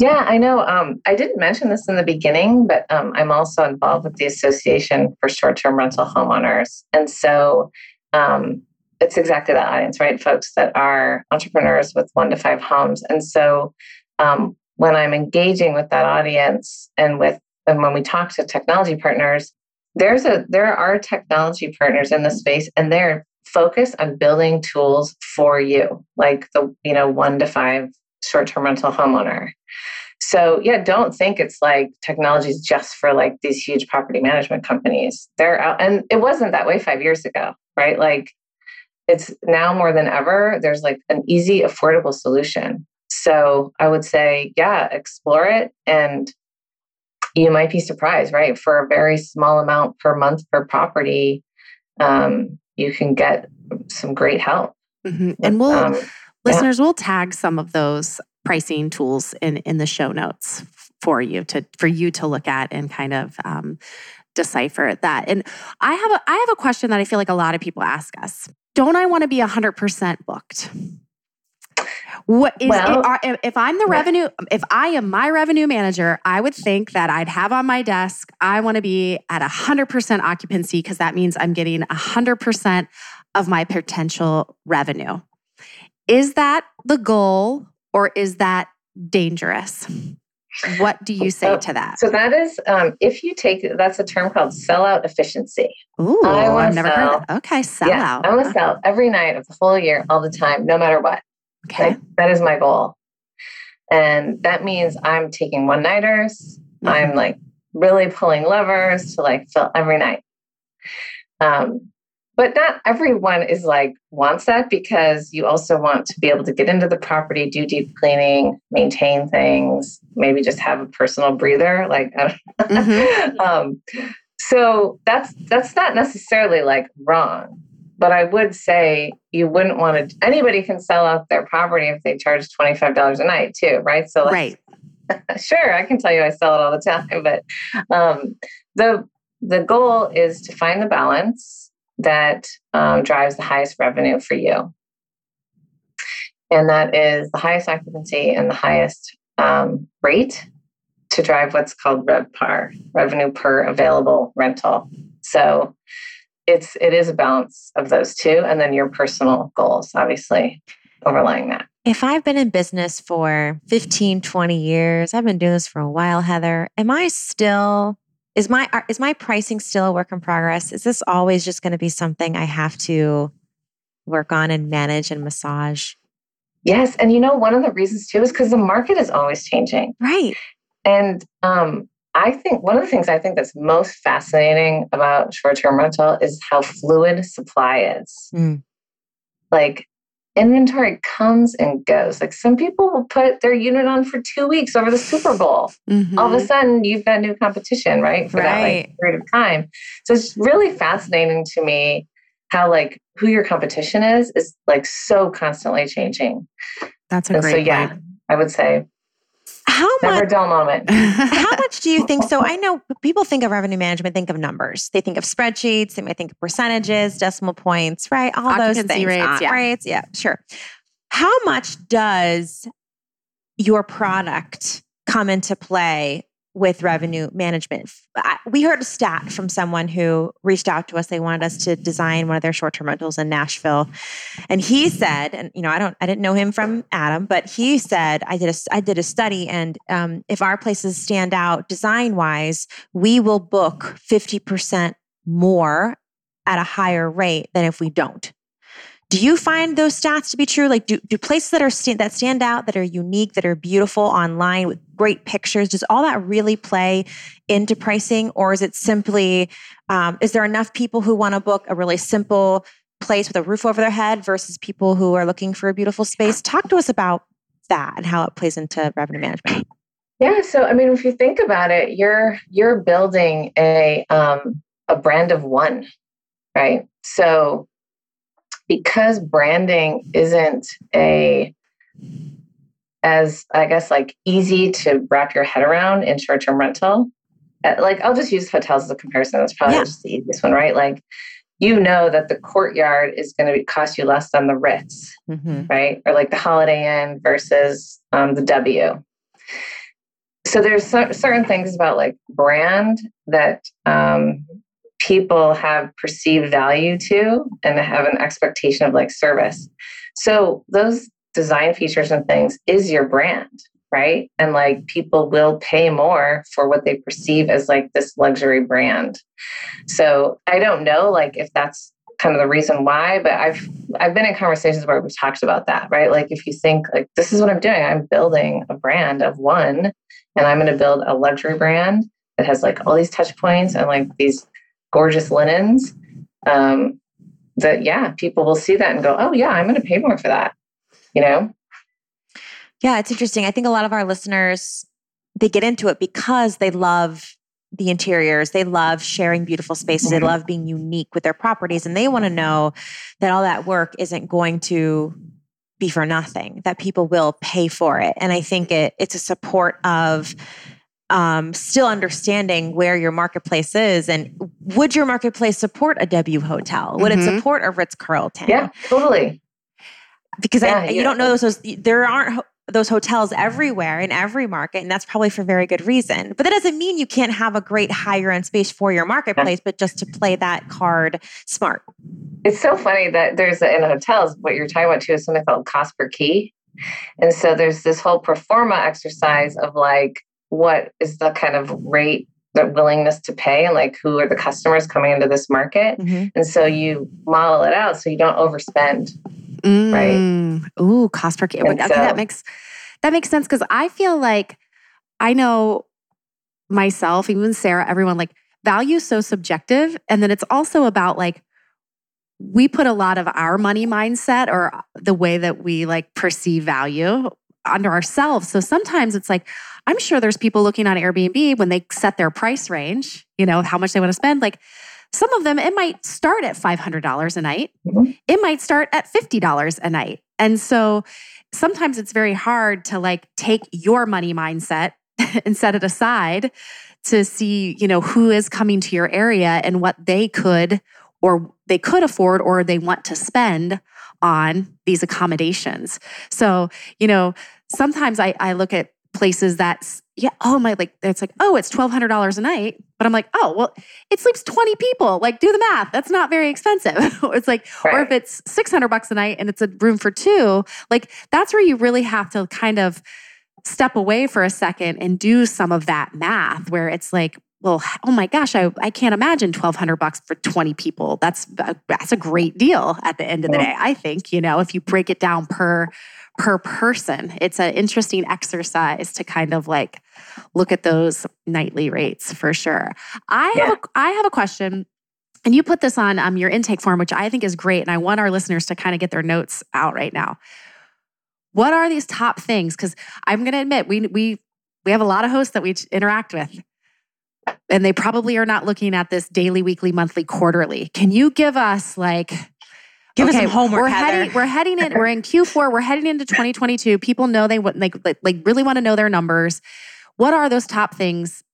Yeah, I know. Um, I didn't mention this in the beginning, but um, I'm also involved with the Association for Short Term Rental Homeowners. And so um, it's exactly that audience, right? Folks that are entrepreneurs with one to five homes. And so um, when I'm engaging with that audience and with and when we talk to technology partners, there's a there are technology partners in the space and they're focused on building tools for you like the you know one to five short-term rental homeowner. So yeah don't think it's like technology is just for like these huge property management companies. They're out and it wasn't that way five years ago right? Like it's now more than ever there's like an easy affordable solution so i would say yeah explore it and you might be surprised, right? For a very small amount per month per property, um, you can get some great help. Mm-hmm. And we'll um, listeners yeah. will tag some of those pricing tools in in the show notes for you to for you to look at and kind of um, decipher that. And I have a I have a question that I feel like a lot of people ask us. Don't I want to be 100% booked? What is well, it, if I'm the revenue? If I am my revenue manager, I would think that I'd have on my desk. I want to be at hundred percent occupancy because that means I'm getting hundred percent of my potential revenue. Is that the goal, or is that dangerous? What do you say to that? So that is, um, if you take that's a term called sellout efficiency. Ooh, I've never sell, heard that. Okay, sellout. Yeah, I want to sell every night of the whole year, all the time, no matter what. Okay. That, that is my goal. And that means I'm taking one nighters. Mm-hmm. I'm like really pulling levers to like fill every night. Um, but not everyone is like wants that because you also want to be able to get into the property, do deep cleaning, maintain things, maybe just have a personal breather. Like, mm-hmm. um, so that's that's not necessarily like wrong. But I would say you wouldn't want to, anybody can sell out their property if they charge $25 a night too, right? So, right. sure, I can tell you I sell it all the time, but um, the, the goal is to find the balance that um, drives the highest revenue for you. And that is the highest occupancy and the highest um, rate to drive what's called RevPAR, revenue per available rental. So it's it is a balance of those two and then your personal goals obviously overlying that. If i've been in business for 15 20 years i've been doing this for a while heather am i still is my is my pricing still a work in progress? Is this always just going to be something i have to work on and manage and massage? Yes and you know one of the reasons too is because the market is always changing. Right. And um I think one of the things I think that's most fascinating about short term rental is how fluid supply is. Mm. Like inventory comes and goes. Like some people will put their unit on for two weeks over the Super Bowl. Mm-hmm. All of a mm-hmm. sudden, you've got new competition, right? For right. that like period of time. So it's really fascinating to me how like who your competition is is like so constantly changing. That's a and great. So yeah, point. I would say how Never much, dull moment. how much do you think? So I know people think of revenue management, think of numbers. They think of spreadsheets. They might think of percentages, decimal points, right? All Occupancy those things. Rates, yeah. Rates, yeah, sure. How much does your product come into play with revenue management. We heard a stat from someone who reached out to us. They wanted us to design one of their short-term rentals in Nashville, and he said, and you know, I don't, I didn't know him from Adam, but he said, I did a, I did a study, and um, if our places stand out design-wise, we will book fifty percent more at a higher rate than if we don't. Do you find those stats to be true? Like, do, do places that are that stand out, that are unique, that are beautiful online with great pictures, does all that really play into pricing, or is it simply um, is there enough people who want to book a really simple place with a roof over their head versus people who are looking for a beautiful space. Talk to us about that and how it plays into revenue management. Yeah, so I mean, if you think about it, you're you're building a um, a brand of one, right? So because branding isn't a as I guess like easy to wrap your head around in short term rental. Uh, like I'll just use hotels as a comparison. That's probably yeah. just the easiest one, right? Like you know that the courtyard is going to cost you less than the Ritz, mm-hmm. right? Or like the Holiday Inn versus um, the W. So there's so, certain things about like brand that um, people have perceived value to and have an expectation of like service. So those design features and things is your brand, right? And like people will pay more for what they perceive as like this luxury brand. So I don't know like if that's kind of the reason why, but I've I've been in conversations where we've talked about that, right? Like if you think like this is what I'm doing, I'm building a brand of one and I'm going to build a luxury brand that has like all these touch points and like these gorgeous linens. Um, that yeah, people will see that and go, oh yeah, I'm going to pay more for that you know? Yeah, it's interesting. I think a lot of our listeners, they get into it because they love the interiors. They love sharing beautiful spaces. Mm-hmm. They love being unique with their properties. And they want to know that all that work isn't going to be for nothing, that people will pay for it. And I think it it's a support of um, still understanding where your marketplace is and would your marketplace support a W hotel? Would mm-hmm. it support a Ritz Carlton? Yeah, totally because yeah, I, you don't know those, those there aren't those hotels everywhere in every market and that's probably for very good reason but that doesn't mean you can't have a great higher end space for your marketplace but just to play that card smart it's so funny that there's a, in hotels what you're talking about too is something called cost per key and so there's this whole pro forma exercise of like what is the kind of rate the willingness to pay and like who are the customers coming into this market mm-hmm. and so you model it out so you don't overspend Mm, right? Ooh, cost per. Okay, so, that makes that makes sense because I feel like I know myself, even Sarah, everyone like value is so subjective, and then it's also about like we put a lot of our money mindset or the way that we like perceive value under ourselves. So sometimes it's like, I'm sure there's people looking on Airbnb when they set their price range, you know, how much they want to spend. Like some of them, it might start at $500 a night, mm-hmm. it might start at $50 a night. And so sometimes it's very hard to like take your money mindset and set it aside to see, you know, who is coming to your area and what they could or they could afford or they want to spend on these accommodations. So, you know, sometimes I, I look at places that yeah, oh my, like it's like, oh, it's twelve hundred dollars a night. But I'm like, oh, well, it sleeps 20 people. Like, do the math. That's not very expensive. it's like, right. or if it's 600 bucks a night and it's a room for two, like that's where you really have to kind of step away for a second and do some of that math where it's like, well, oh my gosh, I, I can't imagine 1200 bucks for 20 people. That's, that's a great deal at the end of the day. I think, you know, if you break it down per, per person. It's an interesting exercise to kind of like look at those nightly rates for sure. I yeah. have a, I have a question. And you put this on um, your intake form, which I think is great. And I want our listeners to kind of get their notes out right now. What are these top things? Because I'm going to admit, we, we, we have a lot of hosts that we interact with, and they probably are not looking at this daily, weekly, monthly, quarterly. Can you give us like Give okay, us some homework. We're Heather. heading. We're heading in. We're in Q4. We're heading into 2022. People know they like like really want to know their numbers. What are those top things?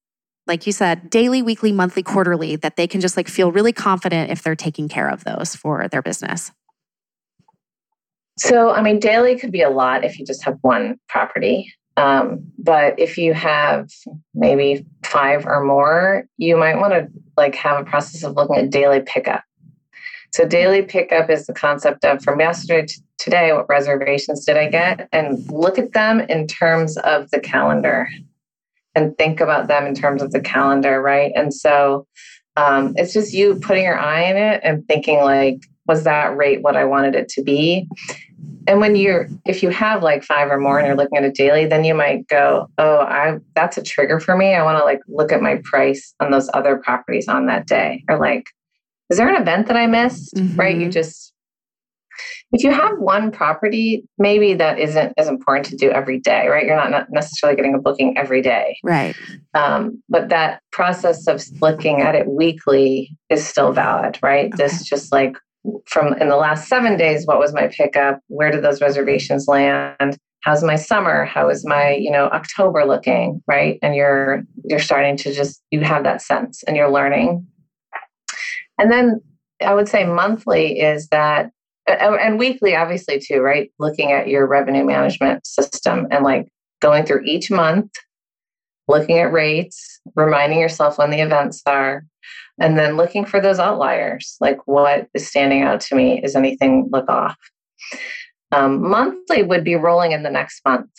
Like you said, daily, weekly, monthly, quarterly, that they can just like feel really confident if they're taking care of those for their business. So, I mean, daily could be a lot if you just have one property. Um, but if you have maybe five or more, you might want to like have a process of looking at daily pickup. So daily pickup is the concept of from yesterday to today, what reservations did I get? And look at them in terms of the calendar and think about them in terms of the calendar, right? And so um, it's just you putting your eye in it and thinking like, was that rate what I wanted it to be? And when you're, if you have like five or more and you're looking at it daily, then you might go, oh, I that's a trigger for me. I want to like look at my price on those other properties on that day, or like is there an event that I missed? Mm-hmm. Right. You just if you have one property, maybe that isn't as important to do every day, right? You're not necessarily getting a booking every day. Right. Um, but that process of looking at it weekly is still valid, right? Okay. This just like from in the last seven days, what was my pickup? Where did those reservations land? How's my summer? How is my, you know, October looking? Right. And you're you're starting to just you have that sense and you're learning. And then I would say monthly is that and weekly obviously too right? Looking at your revenue management system and like going through each month looking at rates reminding yourself when the events are and then looking for those outliers like what is standing out to me is anything look off? Um, monthly would be rolling in the next month.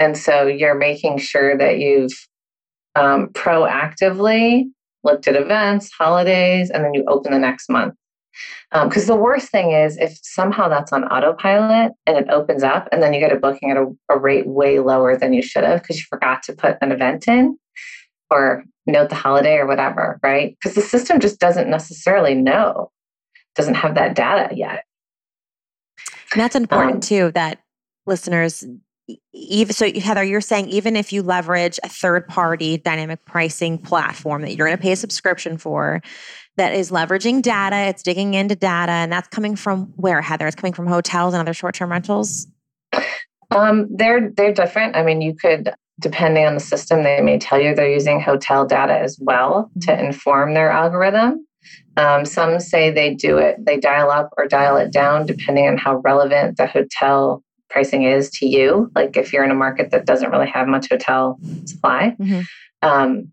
And so you're making sure that you've um, proactively looked at events holidays and then you open the next month because um, the worst thing is if somehow that's on autopilot and it opens up and then you get a booking at a, a rate way lower than you should have because you forgot to put an event in or note the holiday or whatever, right? Because the system just doesn't necessarily know, doesn't have that data yet. And that's important um, too, that listeners even so heather you're saying even if you leverage a third party dynamic pricing platform that you're going to pay a subscription for that is leveraging data, it's digging into data, and that's coming from where, Heather? It's coming from hotels and other short term rentals? Um, they're they're different. I mean, you could depending on the system, they may tell you they're using hotel data as well to mm-hmm. inform their algorithm. Um, some say they do it, they dial up or dial it down depending on how relevant the hotel pricing is to you. Like if you're in a market that doesn't really have much hotel supply. Mm-hmm. Um,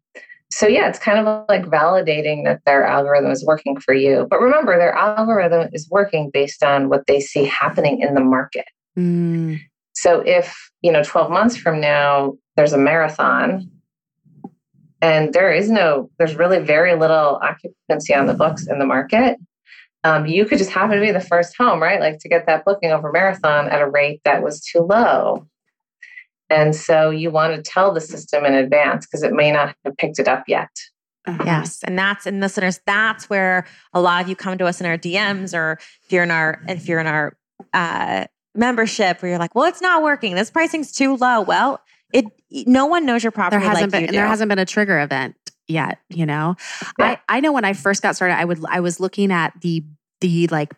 so yeah, it's kind of like validating that their algorithm is working for you. But remember, their algorithm is working based on what they see happening in the market. Mm. So if, you know, 12 months from now, there's a marathon and there is no, there's really very little occupancy on the books in the market. Um, you could just happen to be the first home, right? Like to get that booking over marathon at a rate that was too low. And so you want to tell the system in advance because it may not have picked it up yet. Uh-huh. Yes. And that's and listeners, that's where a lot of you come to us in our DMs or if you're in our if you're in our uh membership where you're like, well, it's not working. This pricing's too low. Well, it no one knows your property. There hasn't like been there hasn't been a trigger event yet, you know. Yeah. I I know when I first got started, I would I was looking at the the like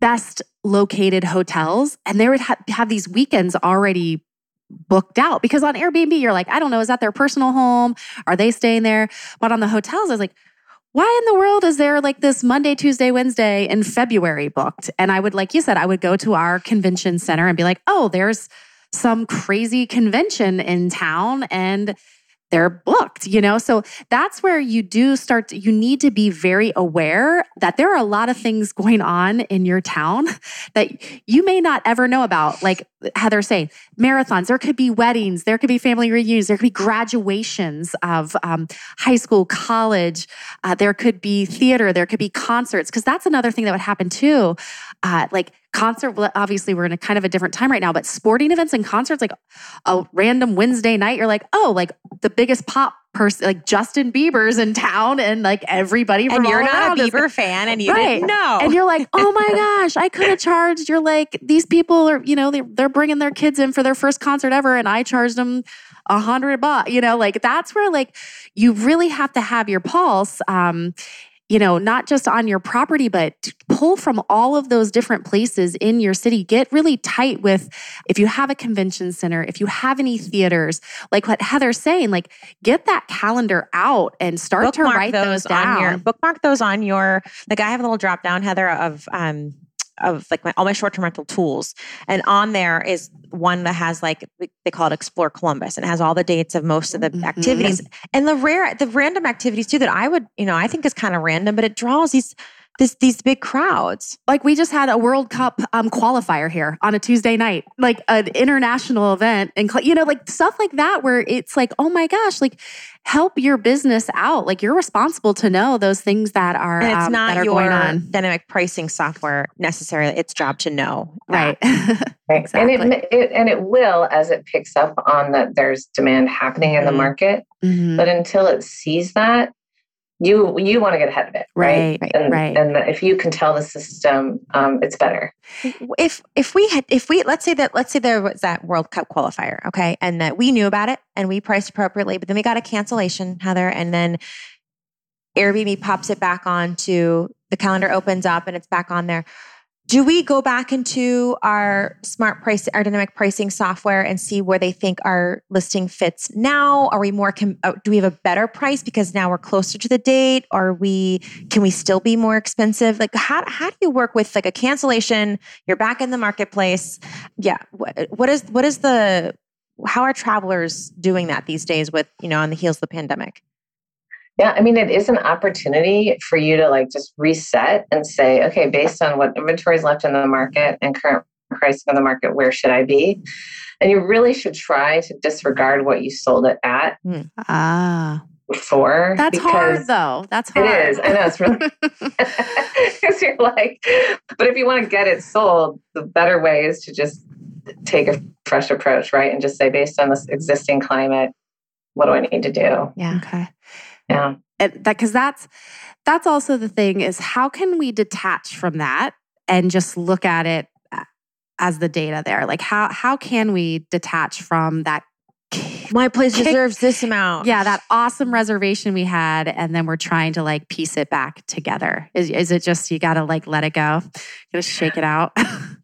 best located hotels and they would ha- have these weekends already booked out because on Airbnb you're like I don't know is that their personal home are they staying there but on the hotels I was like why in the world is there like this Monday, Tuesday, Wednesday in February booked? And I would, like you said, I would go to our convention center and be like, oh, there's some crazy convention in town. And they're booked, you know? So that's where you do start, to, you need to be very aware that there are a lot of things going on in your town that you may not ever know about. Like Heather saying, marathons, there could be weddings, there could be family reunions, there could be graduations of um, high school, college, uh, there could be theater, there could be concerts, because that's another thing that would happen too. Uh, like concert, obviously we're in a kind of a different time right now, but sporting events and concerts, like a random Wednesday night, you're like, oh, like the biggest pop person, like Justin Bieber's in town, and like everybody and you're not a Bieber fan, and you right. didn't know, and you're like, oh my gosh, I could have charged. You're like, these people are, you know, they're, they're bringing their kids in for their first concert ever, and I charged them a hundred bucks. You know, like that's where like you really have to have your pulse. Um, you know, not just on your property, but pull from all of those different places in your city. Get really tight with if you have a convention center, if you have any theaters, like what Heather's saying, like get that calendar out and start bookmark to write those, those down. Your, bookmark those on your, like I have a little drop down, Heather, of um, of like my, all my short-term rental tools. And on there is one that has like they call it explore columbus. And it has all the dates of most of the mm-hmm. activities. And the rare the random activities too that i would you know i think is kind of random but it draws these this these big crowds. Like we just had a World Cup um, qualifier here on a Tuesday night, like an international event, and you know, like stuff like that, where it's like, oh my gosh, like help your business out. Like you're responsible to know those things that are and it's um, not your dynamic pricing software necessarily. Its job to know, right? right. Exactly. And it, it, and it will as it picks up on that there's demand happening in the mm-hmm. market. Mm-hmm. But until it sees that, you you want to get ahead of it right Right, and, right. and if you can tell the system um, it's better if if we had if we let's say that let's say there was that World Cup qualifier, okay, and that we knew about it and we priced appropriately, but then we got a cancellation, Heather, and then Airbnb pops it back on to the calendar opens up and it's back on there. Do we go back into our smart price, our dynamic pricing software and see where they think our listing fits now? Are we more, com- uh, do we have a better price because now we're closer to the date? Are we, can we still be more expensive? Like, how, how do you work with like a cancellation? You're back in the marketplace. Yeah. What, what is, what is the, how are travelers doing that these days with, you know, on the heels of the pandemic? Yeah, I mean, it is an opportunity for you to like just reset and say, okay, based on what inventory is left in the market and current pricing in the market, where should I be? And you really should try to disregard what you sold it at Ah, before. that's hard though. That's hard. It is. I know it's really because you're like, but if you want to get it sold, the better way is to just take a fresh approach, right? And just say, based on this existing climate, what do I need to do? Yeah. okay. Yeah. And that because that's that's also the thing is how can we detach from that and just look at it as the data there? Like how how can we detach from that? My place Kick- deserves this amount. Yeah, that awesome reservation we had, and then we're trying to like piece it back together. Is is it just you got to like let it go, gotta shake it out?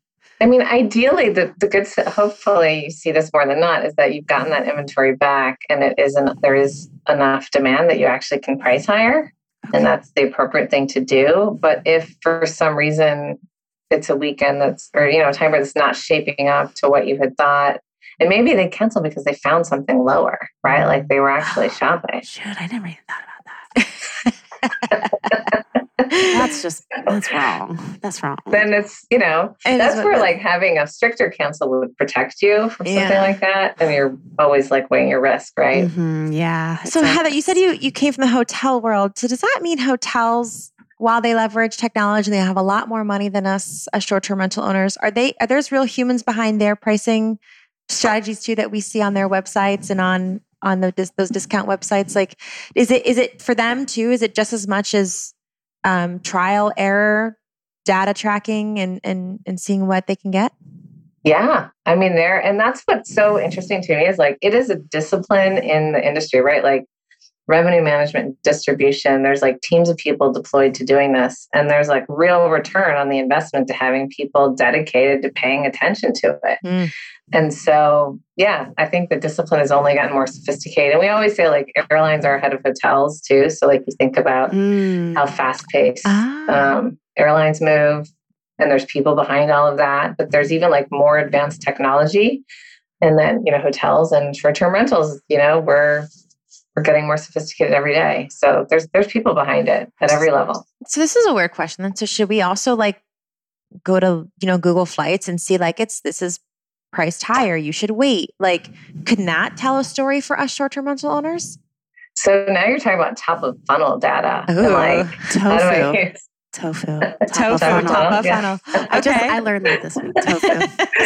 I mean, ideally, the, the good, hopefully you see this more than not, is that you've gotten that inventory back and it isn't, there is enough demand that you actually can price higher. And that's the appropriate thing to do. But if for some reason it's a weekend that's, or, you know, a time where it's not shaping up to what you had thought, and maybe they cancel because they found something lower, right? Like they were actually shopping. Shoot, I never even thought about that. That's just that's wrong. That's wrong. Then it's, you know, It is that's where like having a stricter cancel would protect you from something Yeah. like that. And you're always like weighing your risk, right? Mhm, yeah. So a- Heather, you said you you came from the hotel world. So does that mean hotels, while they leverage technology, they have a lot more money than us as short-term rental owners? Are they are there's real humans behind their pricing strategies too that we see on their websites and on on the, those discount websites? Like, is it is it for them too? Is it just as much as um, trial error, data tracking, and and and seeing what they can get? Yeah. I mean, there, and that's what's so interesting to me is like it is a discipline in the industry, right? Like revenue management distribution, there's like teams of people deployed to doing this, and there's like real return on the investment to having people dedicated to paying attention to it. Mm. And so, yeah, I think the discipline has only gotten more sophisticated. And we always say like airlines are ahead of hotels too. So, like, you think about Mm. how fast paced Ah. um, airlines move and there's people behind all of that but there's even like more advanced technology and then you know hotels and short-term rentals you know we're we're getting more sophisticated every day so there's there's people behind it at every level So this is a weird question. Then, so should we also like go to you know Google Flights and see like it's this is priced higher? You should wait. Like, couldn't that tell a story for us short-term rental owners? so now you're talking about top of funnel data Ooh. like how do I tofu. use Tofu. Tofu, Top of funnel. top of Yeah. funnel. I just Okay. I learned that this week. Tofu.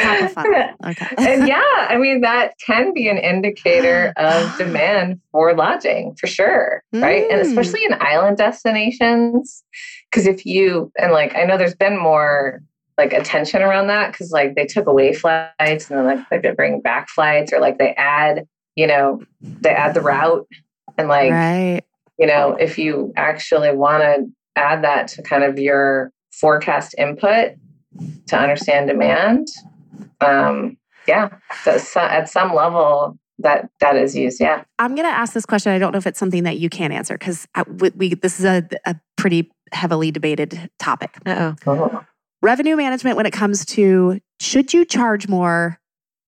Top of funnel. Okay. and yeah, I mean that can be an indicator of demand for lodging for sure, right? And Mm. especially in island destinations, because if you and like I know there's been more like attention around that because like they took away flights and then like, like they bring back flights or like they add, you know, they add the route and like right. you know if you actually want to add that to kind of your forecast input to understand demand um yeah so, so at some level that that is used yeah I'm going to ask this question. I don't know if it's something that you can answer because we, we this is a, a pretty heavily debated topic. Uh oh. Revenue management when it comes to should you charge more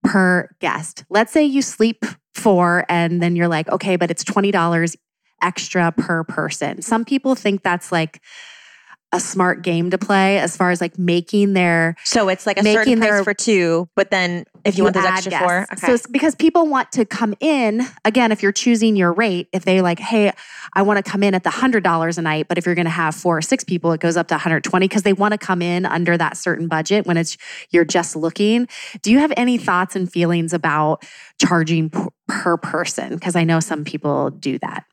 per guest? Let's say you sleep four and then you're like, okay, but it's $20 extra per person. Some people think that's like a smart game to play as far as like making their So it's like a certain price their- for two, but then if you, want those extra guests. four, So it's because people want to come in again. If you're choosing your rate, if they like, hey, I want to come in at the hundred dollars a night, but if you're going to have four or six people, it goes up to 120 because they want to come in under that certain budget when it's you're just looking. Do you have any thoughts and feelings about charging per person? Because I know some people do that.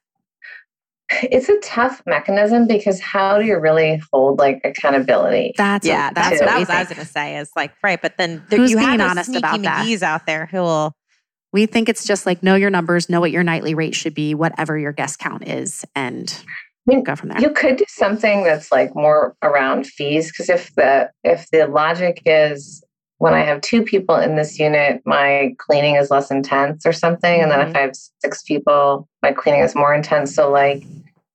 It's a tough mechanism because how do you really hold like accountability? That's yeah, what, that's, that's what what I we was, I was going to say. Is like right, but then there, Who's you being have honest sneaky about that? McGee's out there who will. We think it's just like know your numbers, know what your nightly rate should be, whatever your guest count is, and I mean, go from there. You could do something that's like more around fees because if the if the logic is when I have two people in this unit, my cleaning is less intense or something, and then if I have six people, my cleaning is more intense. So like,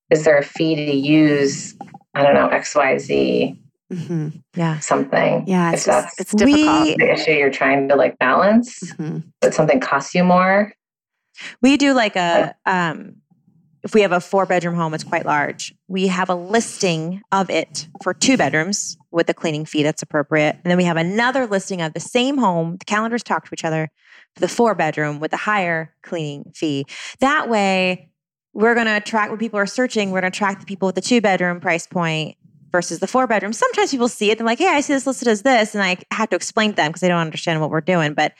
is there a fee to use? I don't know X Y Z hmm Yeah, something. Yeah, it's just, it's difficult. We- the issue you're trying to like balance, Mhm. that something costs you more. we do like a. Um, if we have a four bedroom home, it's quite large. We have a listing of it for two bedrooms with a cleaning fee that's appropriate, and then we have another listing of the same home. The calendars talk to each other for the four bedroom with a higher cleaning fee. That way, we're going to attract when people are searching. We're going to attract the people with the two bedroom price point versus the four bedroom. Sometimes people see it and like, hey, I see this listed as this, and I have to explain to them because they don't understand what we're doing. But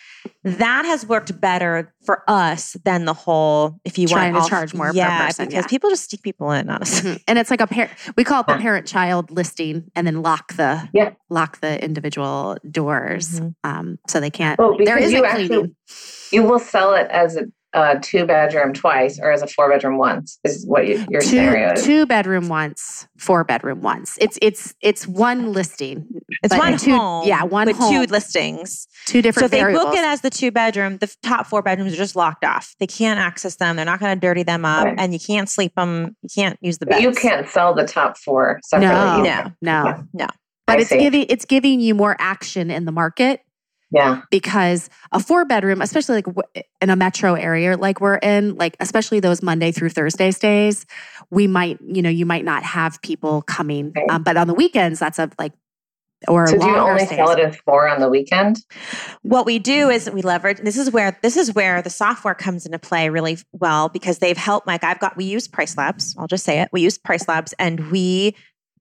that has worked better for us than the whole if you Trying want to charge more per yeah, person, because yeah. people just stick people in. Honestly, Mhm. And it's like a parent. We call it the parent-child listing, and then lock the Yeah. lock the individual doors, Mhm. um, so they can't. Well, there because isn't you actually cleaning. you will sell it as a, a two bedroom twice or as a four bedroom once is what you, your two scenario is. two bedroom once, four bedroom once. It's it's it's one listing, it's But one two- home, yeah, one with home. two listings. two So different if they variables. book it as the two bedroom, the top four bedrooms are just locked off. They can't access them. They're not going to dirty them up, Right. and you can't sleep them. You can't use the But beds. you can't sell the top four separately. No. No. no, No. but I it's see. giving it's giving you more action in the market Yeah. because a four bedroom, especially like in a metro area like we're in, like especially those Monday through Thursday stays, we might, you know, you might not have people coming. Right. Um, but on the weekends, that's a like or So do you only stays. sell it as four on the weekend? What we do is we leverage. This is where this is where the software comes into play really well because they've helped. Like I've got, we use PriceLabs. I'll just say it. We use PriceLabs, and we.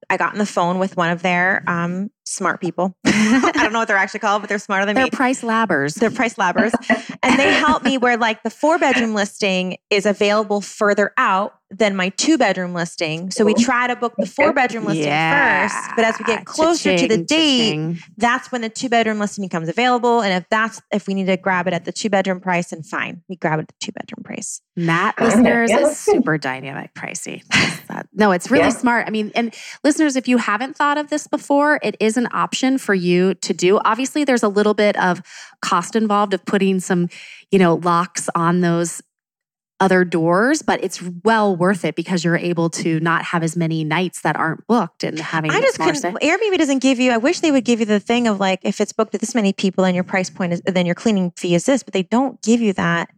I got on the phone with one of their um, smart people. I don't know what they're actually called, but they're smarter than They're me. price labbers. They're price labbers. and they help me where like the four bedroom listing is available further out than my two bedroom listing. So we try to book the four bedroom listing first. But as we get closer to the date, cha-ching. that's when the two bedroom listing becomes available. And if that's if we need to grab it at the two bedroom price, then fine, we grab it at the two bedroom price. That listeners Yeah, is that's super dynamic pricey. That- no, it's really Yeah. smart. I mean, and listeners, if you haven't thought of this before, it is an option for you to do. Obviously, there's a little bit of cost involved of putting some, you know, locks on those other doors, but it's well worth it because you're able to not have as many nights that aren't booked and having I just couldn't. stay. Airbnb doesn't give you. I wish they would give you the thing of like if it's booked to this many people and your price point is then your cleaning fee is this, but they don't give you that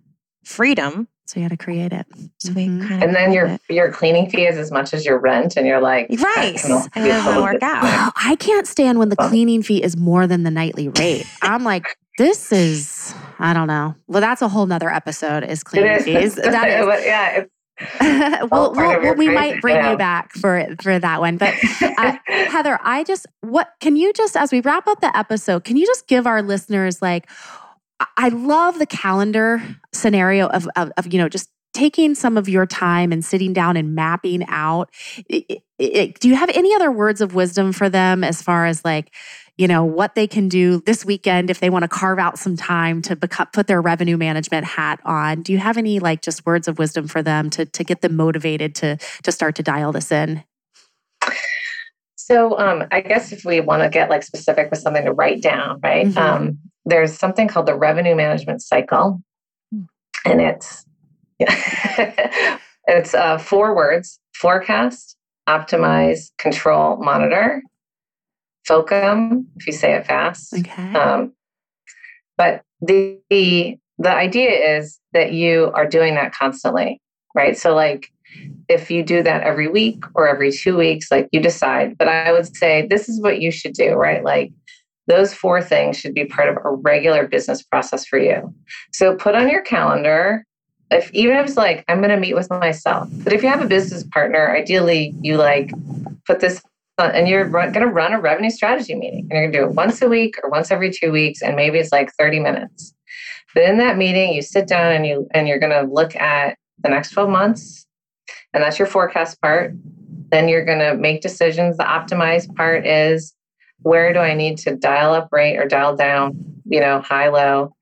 freedom. So you got to create it. So we Mhm. kind of And then your your cleaning fee is as much as your rent, and you're like, right, I don't and it doesn't work out. Wow, I can't stand when the cleaning fee is more than the nightly rate. I'm like, this is, I don't know. Well, that's a whole nother episode is It cleaning is. fees. That is. But yeah, it's, well, part well, we might bring yeah. you back for for that one. But uh, Heather, I just what can you just as we wrap up the episode, can you just give our listeners like I- love the calendar scenario of of, of you know just taking some of your time and sitting down and mapping out. i- i- i- do you have any other words of wisdom for them as far as like you know what they can do this weekend if they want to carve out some time to put their revenue management hat on do you have any like just words of wisdom for them to to get them motivated to to start to dial this in So um, I guess if we want to get like specific with something to write down, right? Mhm. Um, there's something called the revenue management cycle, and it's yeah, it's uh, four words: forecast, optimize, control, monitor. FOCUM, if you say it fast. okay Um, but the, the the idea is that you are doing that constantly, right? So like if you do that every week or every two weeks, like you decide. But I would say this is what you should do, right? Like those four things should be part of a regular business process for you. So put on your calendar. If even if it's like I'm going to meet with myself, but if you have a business partner, ideally you like put this on, and you're going to run a revenue strategy meeting, and you're going to do it once a week or once every two weeks, and maybe it's like 30 minutes. But in that meeting, you sit down and you and you're going to look at the next 12 months, And that's your forecast part. Then you're going to make decisions. The optimize part is where do I need to dial up rate or dial down, you know, high, low.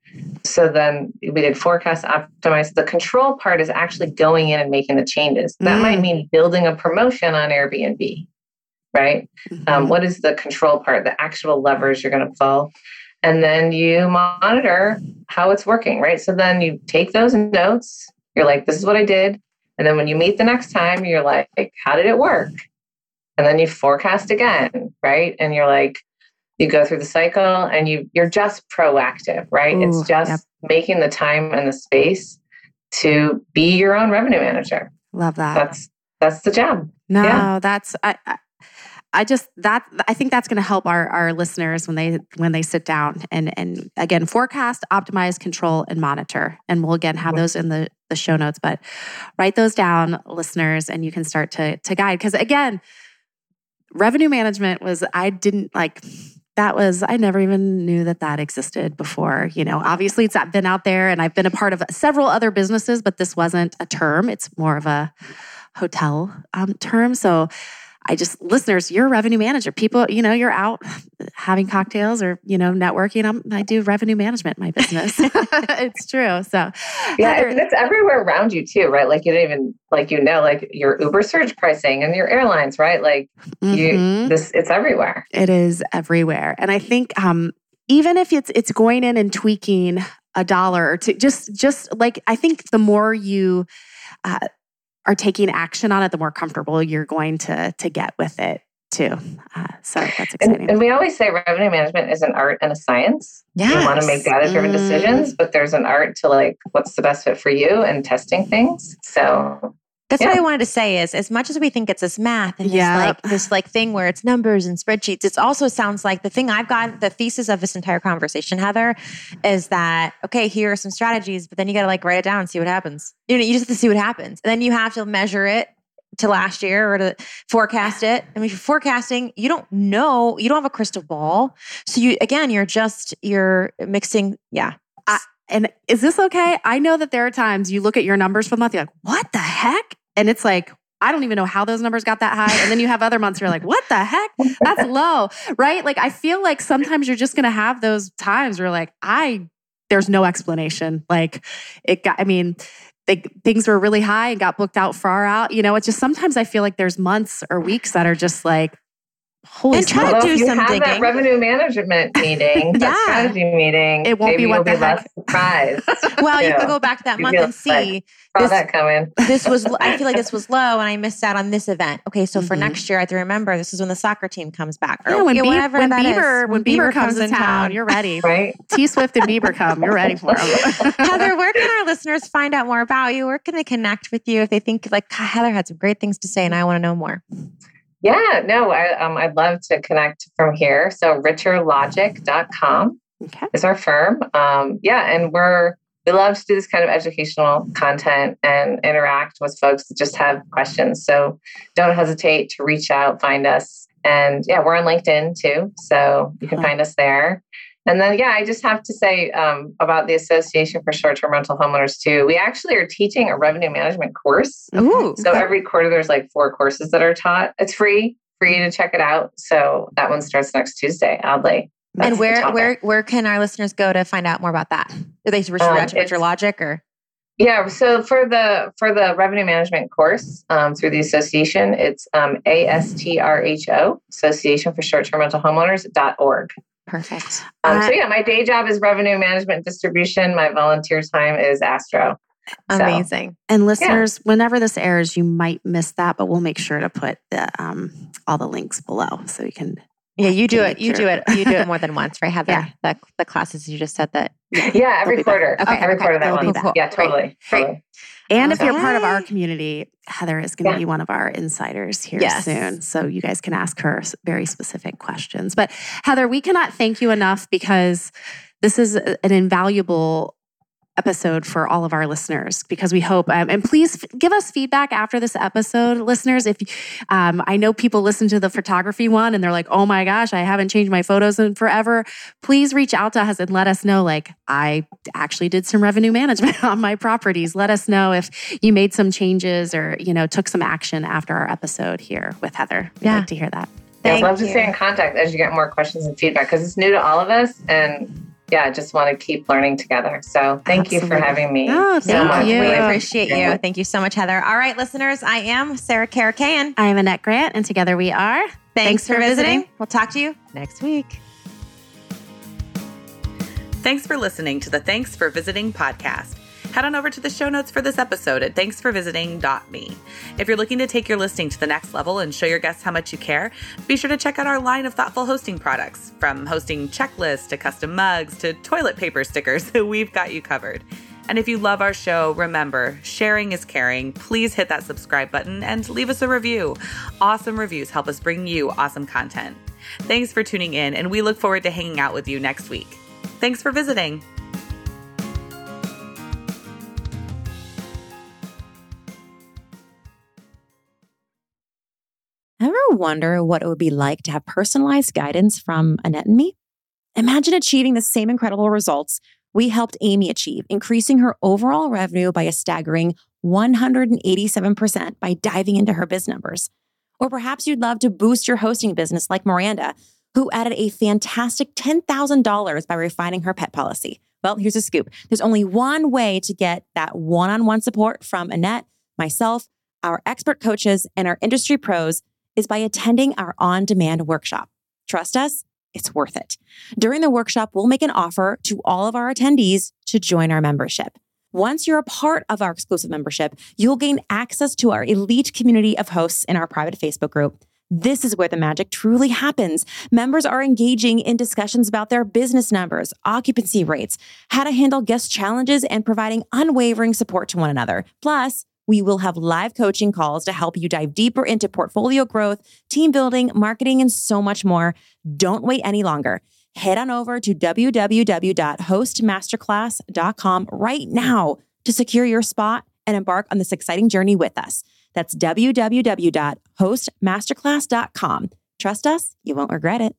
So then we did forecast optimize. The control part is actually going in and making the changes. That mm. might mean building a promotion on Airbnb, right? Mm-hmm. Um, what is the control part, the actual levers you're going to pull? And then you monitor how it's working, right? So then you take those notes. You're like, this is what I did. And then when you meet the next time, you're like, how did it work? And then you forecast again, right? And you're like, you go through the cycle and you you're just proactive, right? Ooh, it's just yep. making the time and the space to be your own revenue manager. Love that. That's that's the job. No, yeah. that's I, I just that I think that's going to help our our listeners when they when they sit down and and again forecast, optimize, control, and monitor. And we'll again have those in the the show notes. But write those down, listeners, and you can start to to guide because again, revenue management was I didn't like that was I never even knew that that existed before. You know, obviously it's been out there, and I've been a part of several other businesses, but this wasn't a term. It's more of a hotel um, term. So I just listeners, you're a revenue manager. People, you know, you're out having cocktails or you know networking. I'm, i do revenue management in my business. it's true. So yeah, Heather, it's everywhere around you too, right? Like you don't even like you know like your Uber surge pricing and your airlines, right? Like mm-hmm. you this it's everywhere. It is everywhere, and I think um, even if it's it's going in and tweaking a dollar or two, just just like I think the more you uh, are taking action on it, the more comfortable you're going to to get with it too. Uh, so that's exciting. And, and, we always say revenue management is an art and a science. Yes. You want to make data driven mm. decisions, but there's an art to like what's the best fit for you and testing things. So that's yeah. what I wanted to say is as much as we think it's this math and yeah. this like this like thing where it's numbers and spreadsheets, it also sounds like the thing I've got the thesis of this entire conversation, Heather, is that okay, here are some strategies, but then you gotta like write it down and see what happens. You know, you just have to see what happens. And then you have to measure it to last year or to forecast it. I mean, if you're forecasting, you don't know, you don't have a crystal ball. So you again, you're just you're mixing, yeah. I, and is this okay? I know that there are times you look at your numbers for the month, you're like, what the heck? And it's like, I don't even know how those numbers got that high. And then you have other months where you're like, what the heck? That's low, right? Like, I feel like sometimes you're just going to have those times where, like, I, there's no explanation. Like, it got, I mean, they, things were really high and got booked out far out. You know, it's just sometimes I feel like there's months or weeks that are just like, Holy and try well, to do you some have digging. That revenue management meeting, yeah. that strategy meeting. It won't be what the be heck. surprised. well, you can go back that month and see. Like, this, that coming. this was. I feel like this was low, and I missed out on this event. Okay, so mm-hmm. for next year, I have to remember this is when the soccer team comes back. Or, yeah, when, Be- whenever when Bieber is. when Bieber, Bieber comes, comes in town, town, you're ready. right? T Swift and Bieber come, you're ready for them. Heather, where can our listeners find out more about you? Where can they connect with you if they think like Heather had some great things to say, and I want to know more? Yeah, no, I, um, I'd love to connect from here. So richerlogic.com okay. is our firm. Um, yeah, and we're we love to do this kind of educational content and interact with folks that just have questions. So don't hesitate to reach out, find us. And yeah, we're on LinkedIn too. So you can find us there. And then, yeah, I just have to say um, about the Association for Short Term Rental Homeowners, too. We actually are teaching a revenue management course. Ooh, so every quarter, there's like four courses that are taught. It's free, for you to check it out. So that one starts next Tuesday, oddly. That's and where where where can our listeners go to find out more about that? Do they reach um, Richer Logic or? Yeah, so for the for the revenue management course um, through the association, it's um, ASTRHO, Association for Short Term Rental Homeowners.org. Perfect. Um, so yeah, my day job is revenue management distribution. My volunteer time is ASTRHO. Amazing. So, and listeners, yeah. whenever this airs, you might miss that, but we'll make sure to put the um, all the links below so you can. Yeah, you do it. You do it. You do it more than once, right? Heather? Yeah. The, the classes you just said that. Yeah, every quarter. Okay, every okay. quarter that one. Cool. Yeah, totally. Great. totally. And if you're part of our community, Heather is going to yeah. be one of our insiders here yes. soon. So you guys can ask her very specific questions. But Heather, we cannot thank you enough because this is an invaluable episode for all of our listeners because we hope, um, and please f- give us feedback after this episode, listeners. If um, I know people listen to the photography one and they're like, oh my gosh, I haven't changed my photos in forever, please reach out to us and let us know, like, I actually did some revenue management on my properties. Let us know if you made some changes or, you know, took some action after our episode here with Heather. We'd Yeah. like to hear that. Yeah, I'd Thank love to stay in contact as you get more questions and feedback because it's new to all of us. And yeah, I just want to keep learning together. So thank you for having me. Oh, so thank much. you. We appreciate you. Thank you so much, Heather. All right, listeners, I am Sarah Karakaian. I'm Annette Grant, and together we are. Thanks, for visiting. We'll talk to you next week. Thanks for listening to the Thanks for Visiting podcast. Head on over to the show notes for this episode at thanksforvisiting.me. If you're looking to take your listing to the next level and show your guests how much you care, be sure to check out our line of thoughtful hosting products. From hosting checklists to custom mugs to toilet paper stickers, we've got you covered. And if you love our show, remember, sharing is caring. Please hit that subscribe button and leave us a review. Awesome reviews help us bring you awesome content. Thanks for tuning in, and we look forward to hanging out with you next week. Thanks for visiting. Ever wonder what it would be like to have personalized guidance from Annette and me? Imagine achieving the same incredible results we helped Amy achieve, increasing her overall revenue by a staggering 187% by diving into her biz numbers. Or perhaps you'd love to boost your hosting business like Miranda, who added a fantastic $10,000 by refining her pet policy. Well, here's a scoop. There's only one way to get that one on one support from Annette, myself, our expert coaches, and our industry pros is by attending our on demand workshop. Trust us, it's worth it. During the workshop, we'll make an offer to all of our attendees to join our membership. Once you're a part of our exclusive membership, you'll gain access to our elite community of hosts in our private Facebook group. This is where the magic truly happens. Members are engaging in discussions about their business numbers, occupancy rates, how to handle guest challenges, and providing unwavering support to one another. Plus, we will have live coaching calls to help you dive deeper into portfolio growth, team building, marketing, and so much more. Don't wait any longer. Head on over to www.hostmasterclass.com right now to secure your spot and embark on this exciting journey with us. That's www.hostmasterclass.com. Trust us, you won't regret it.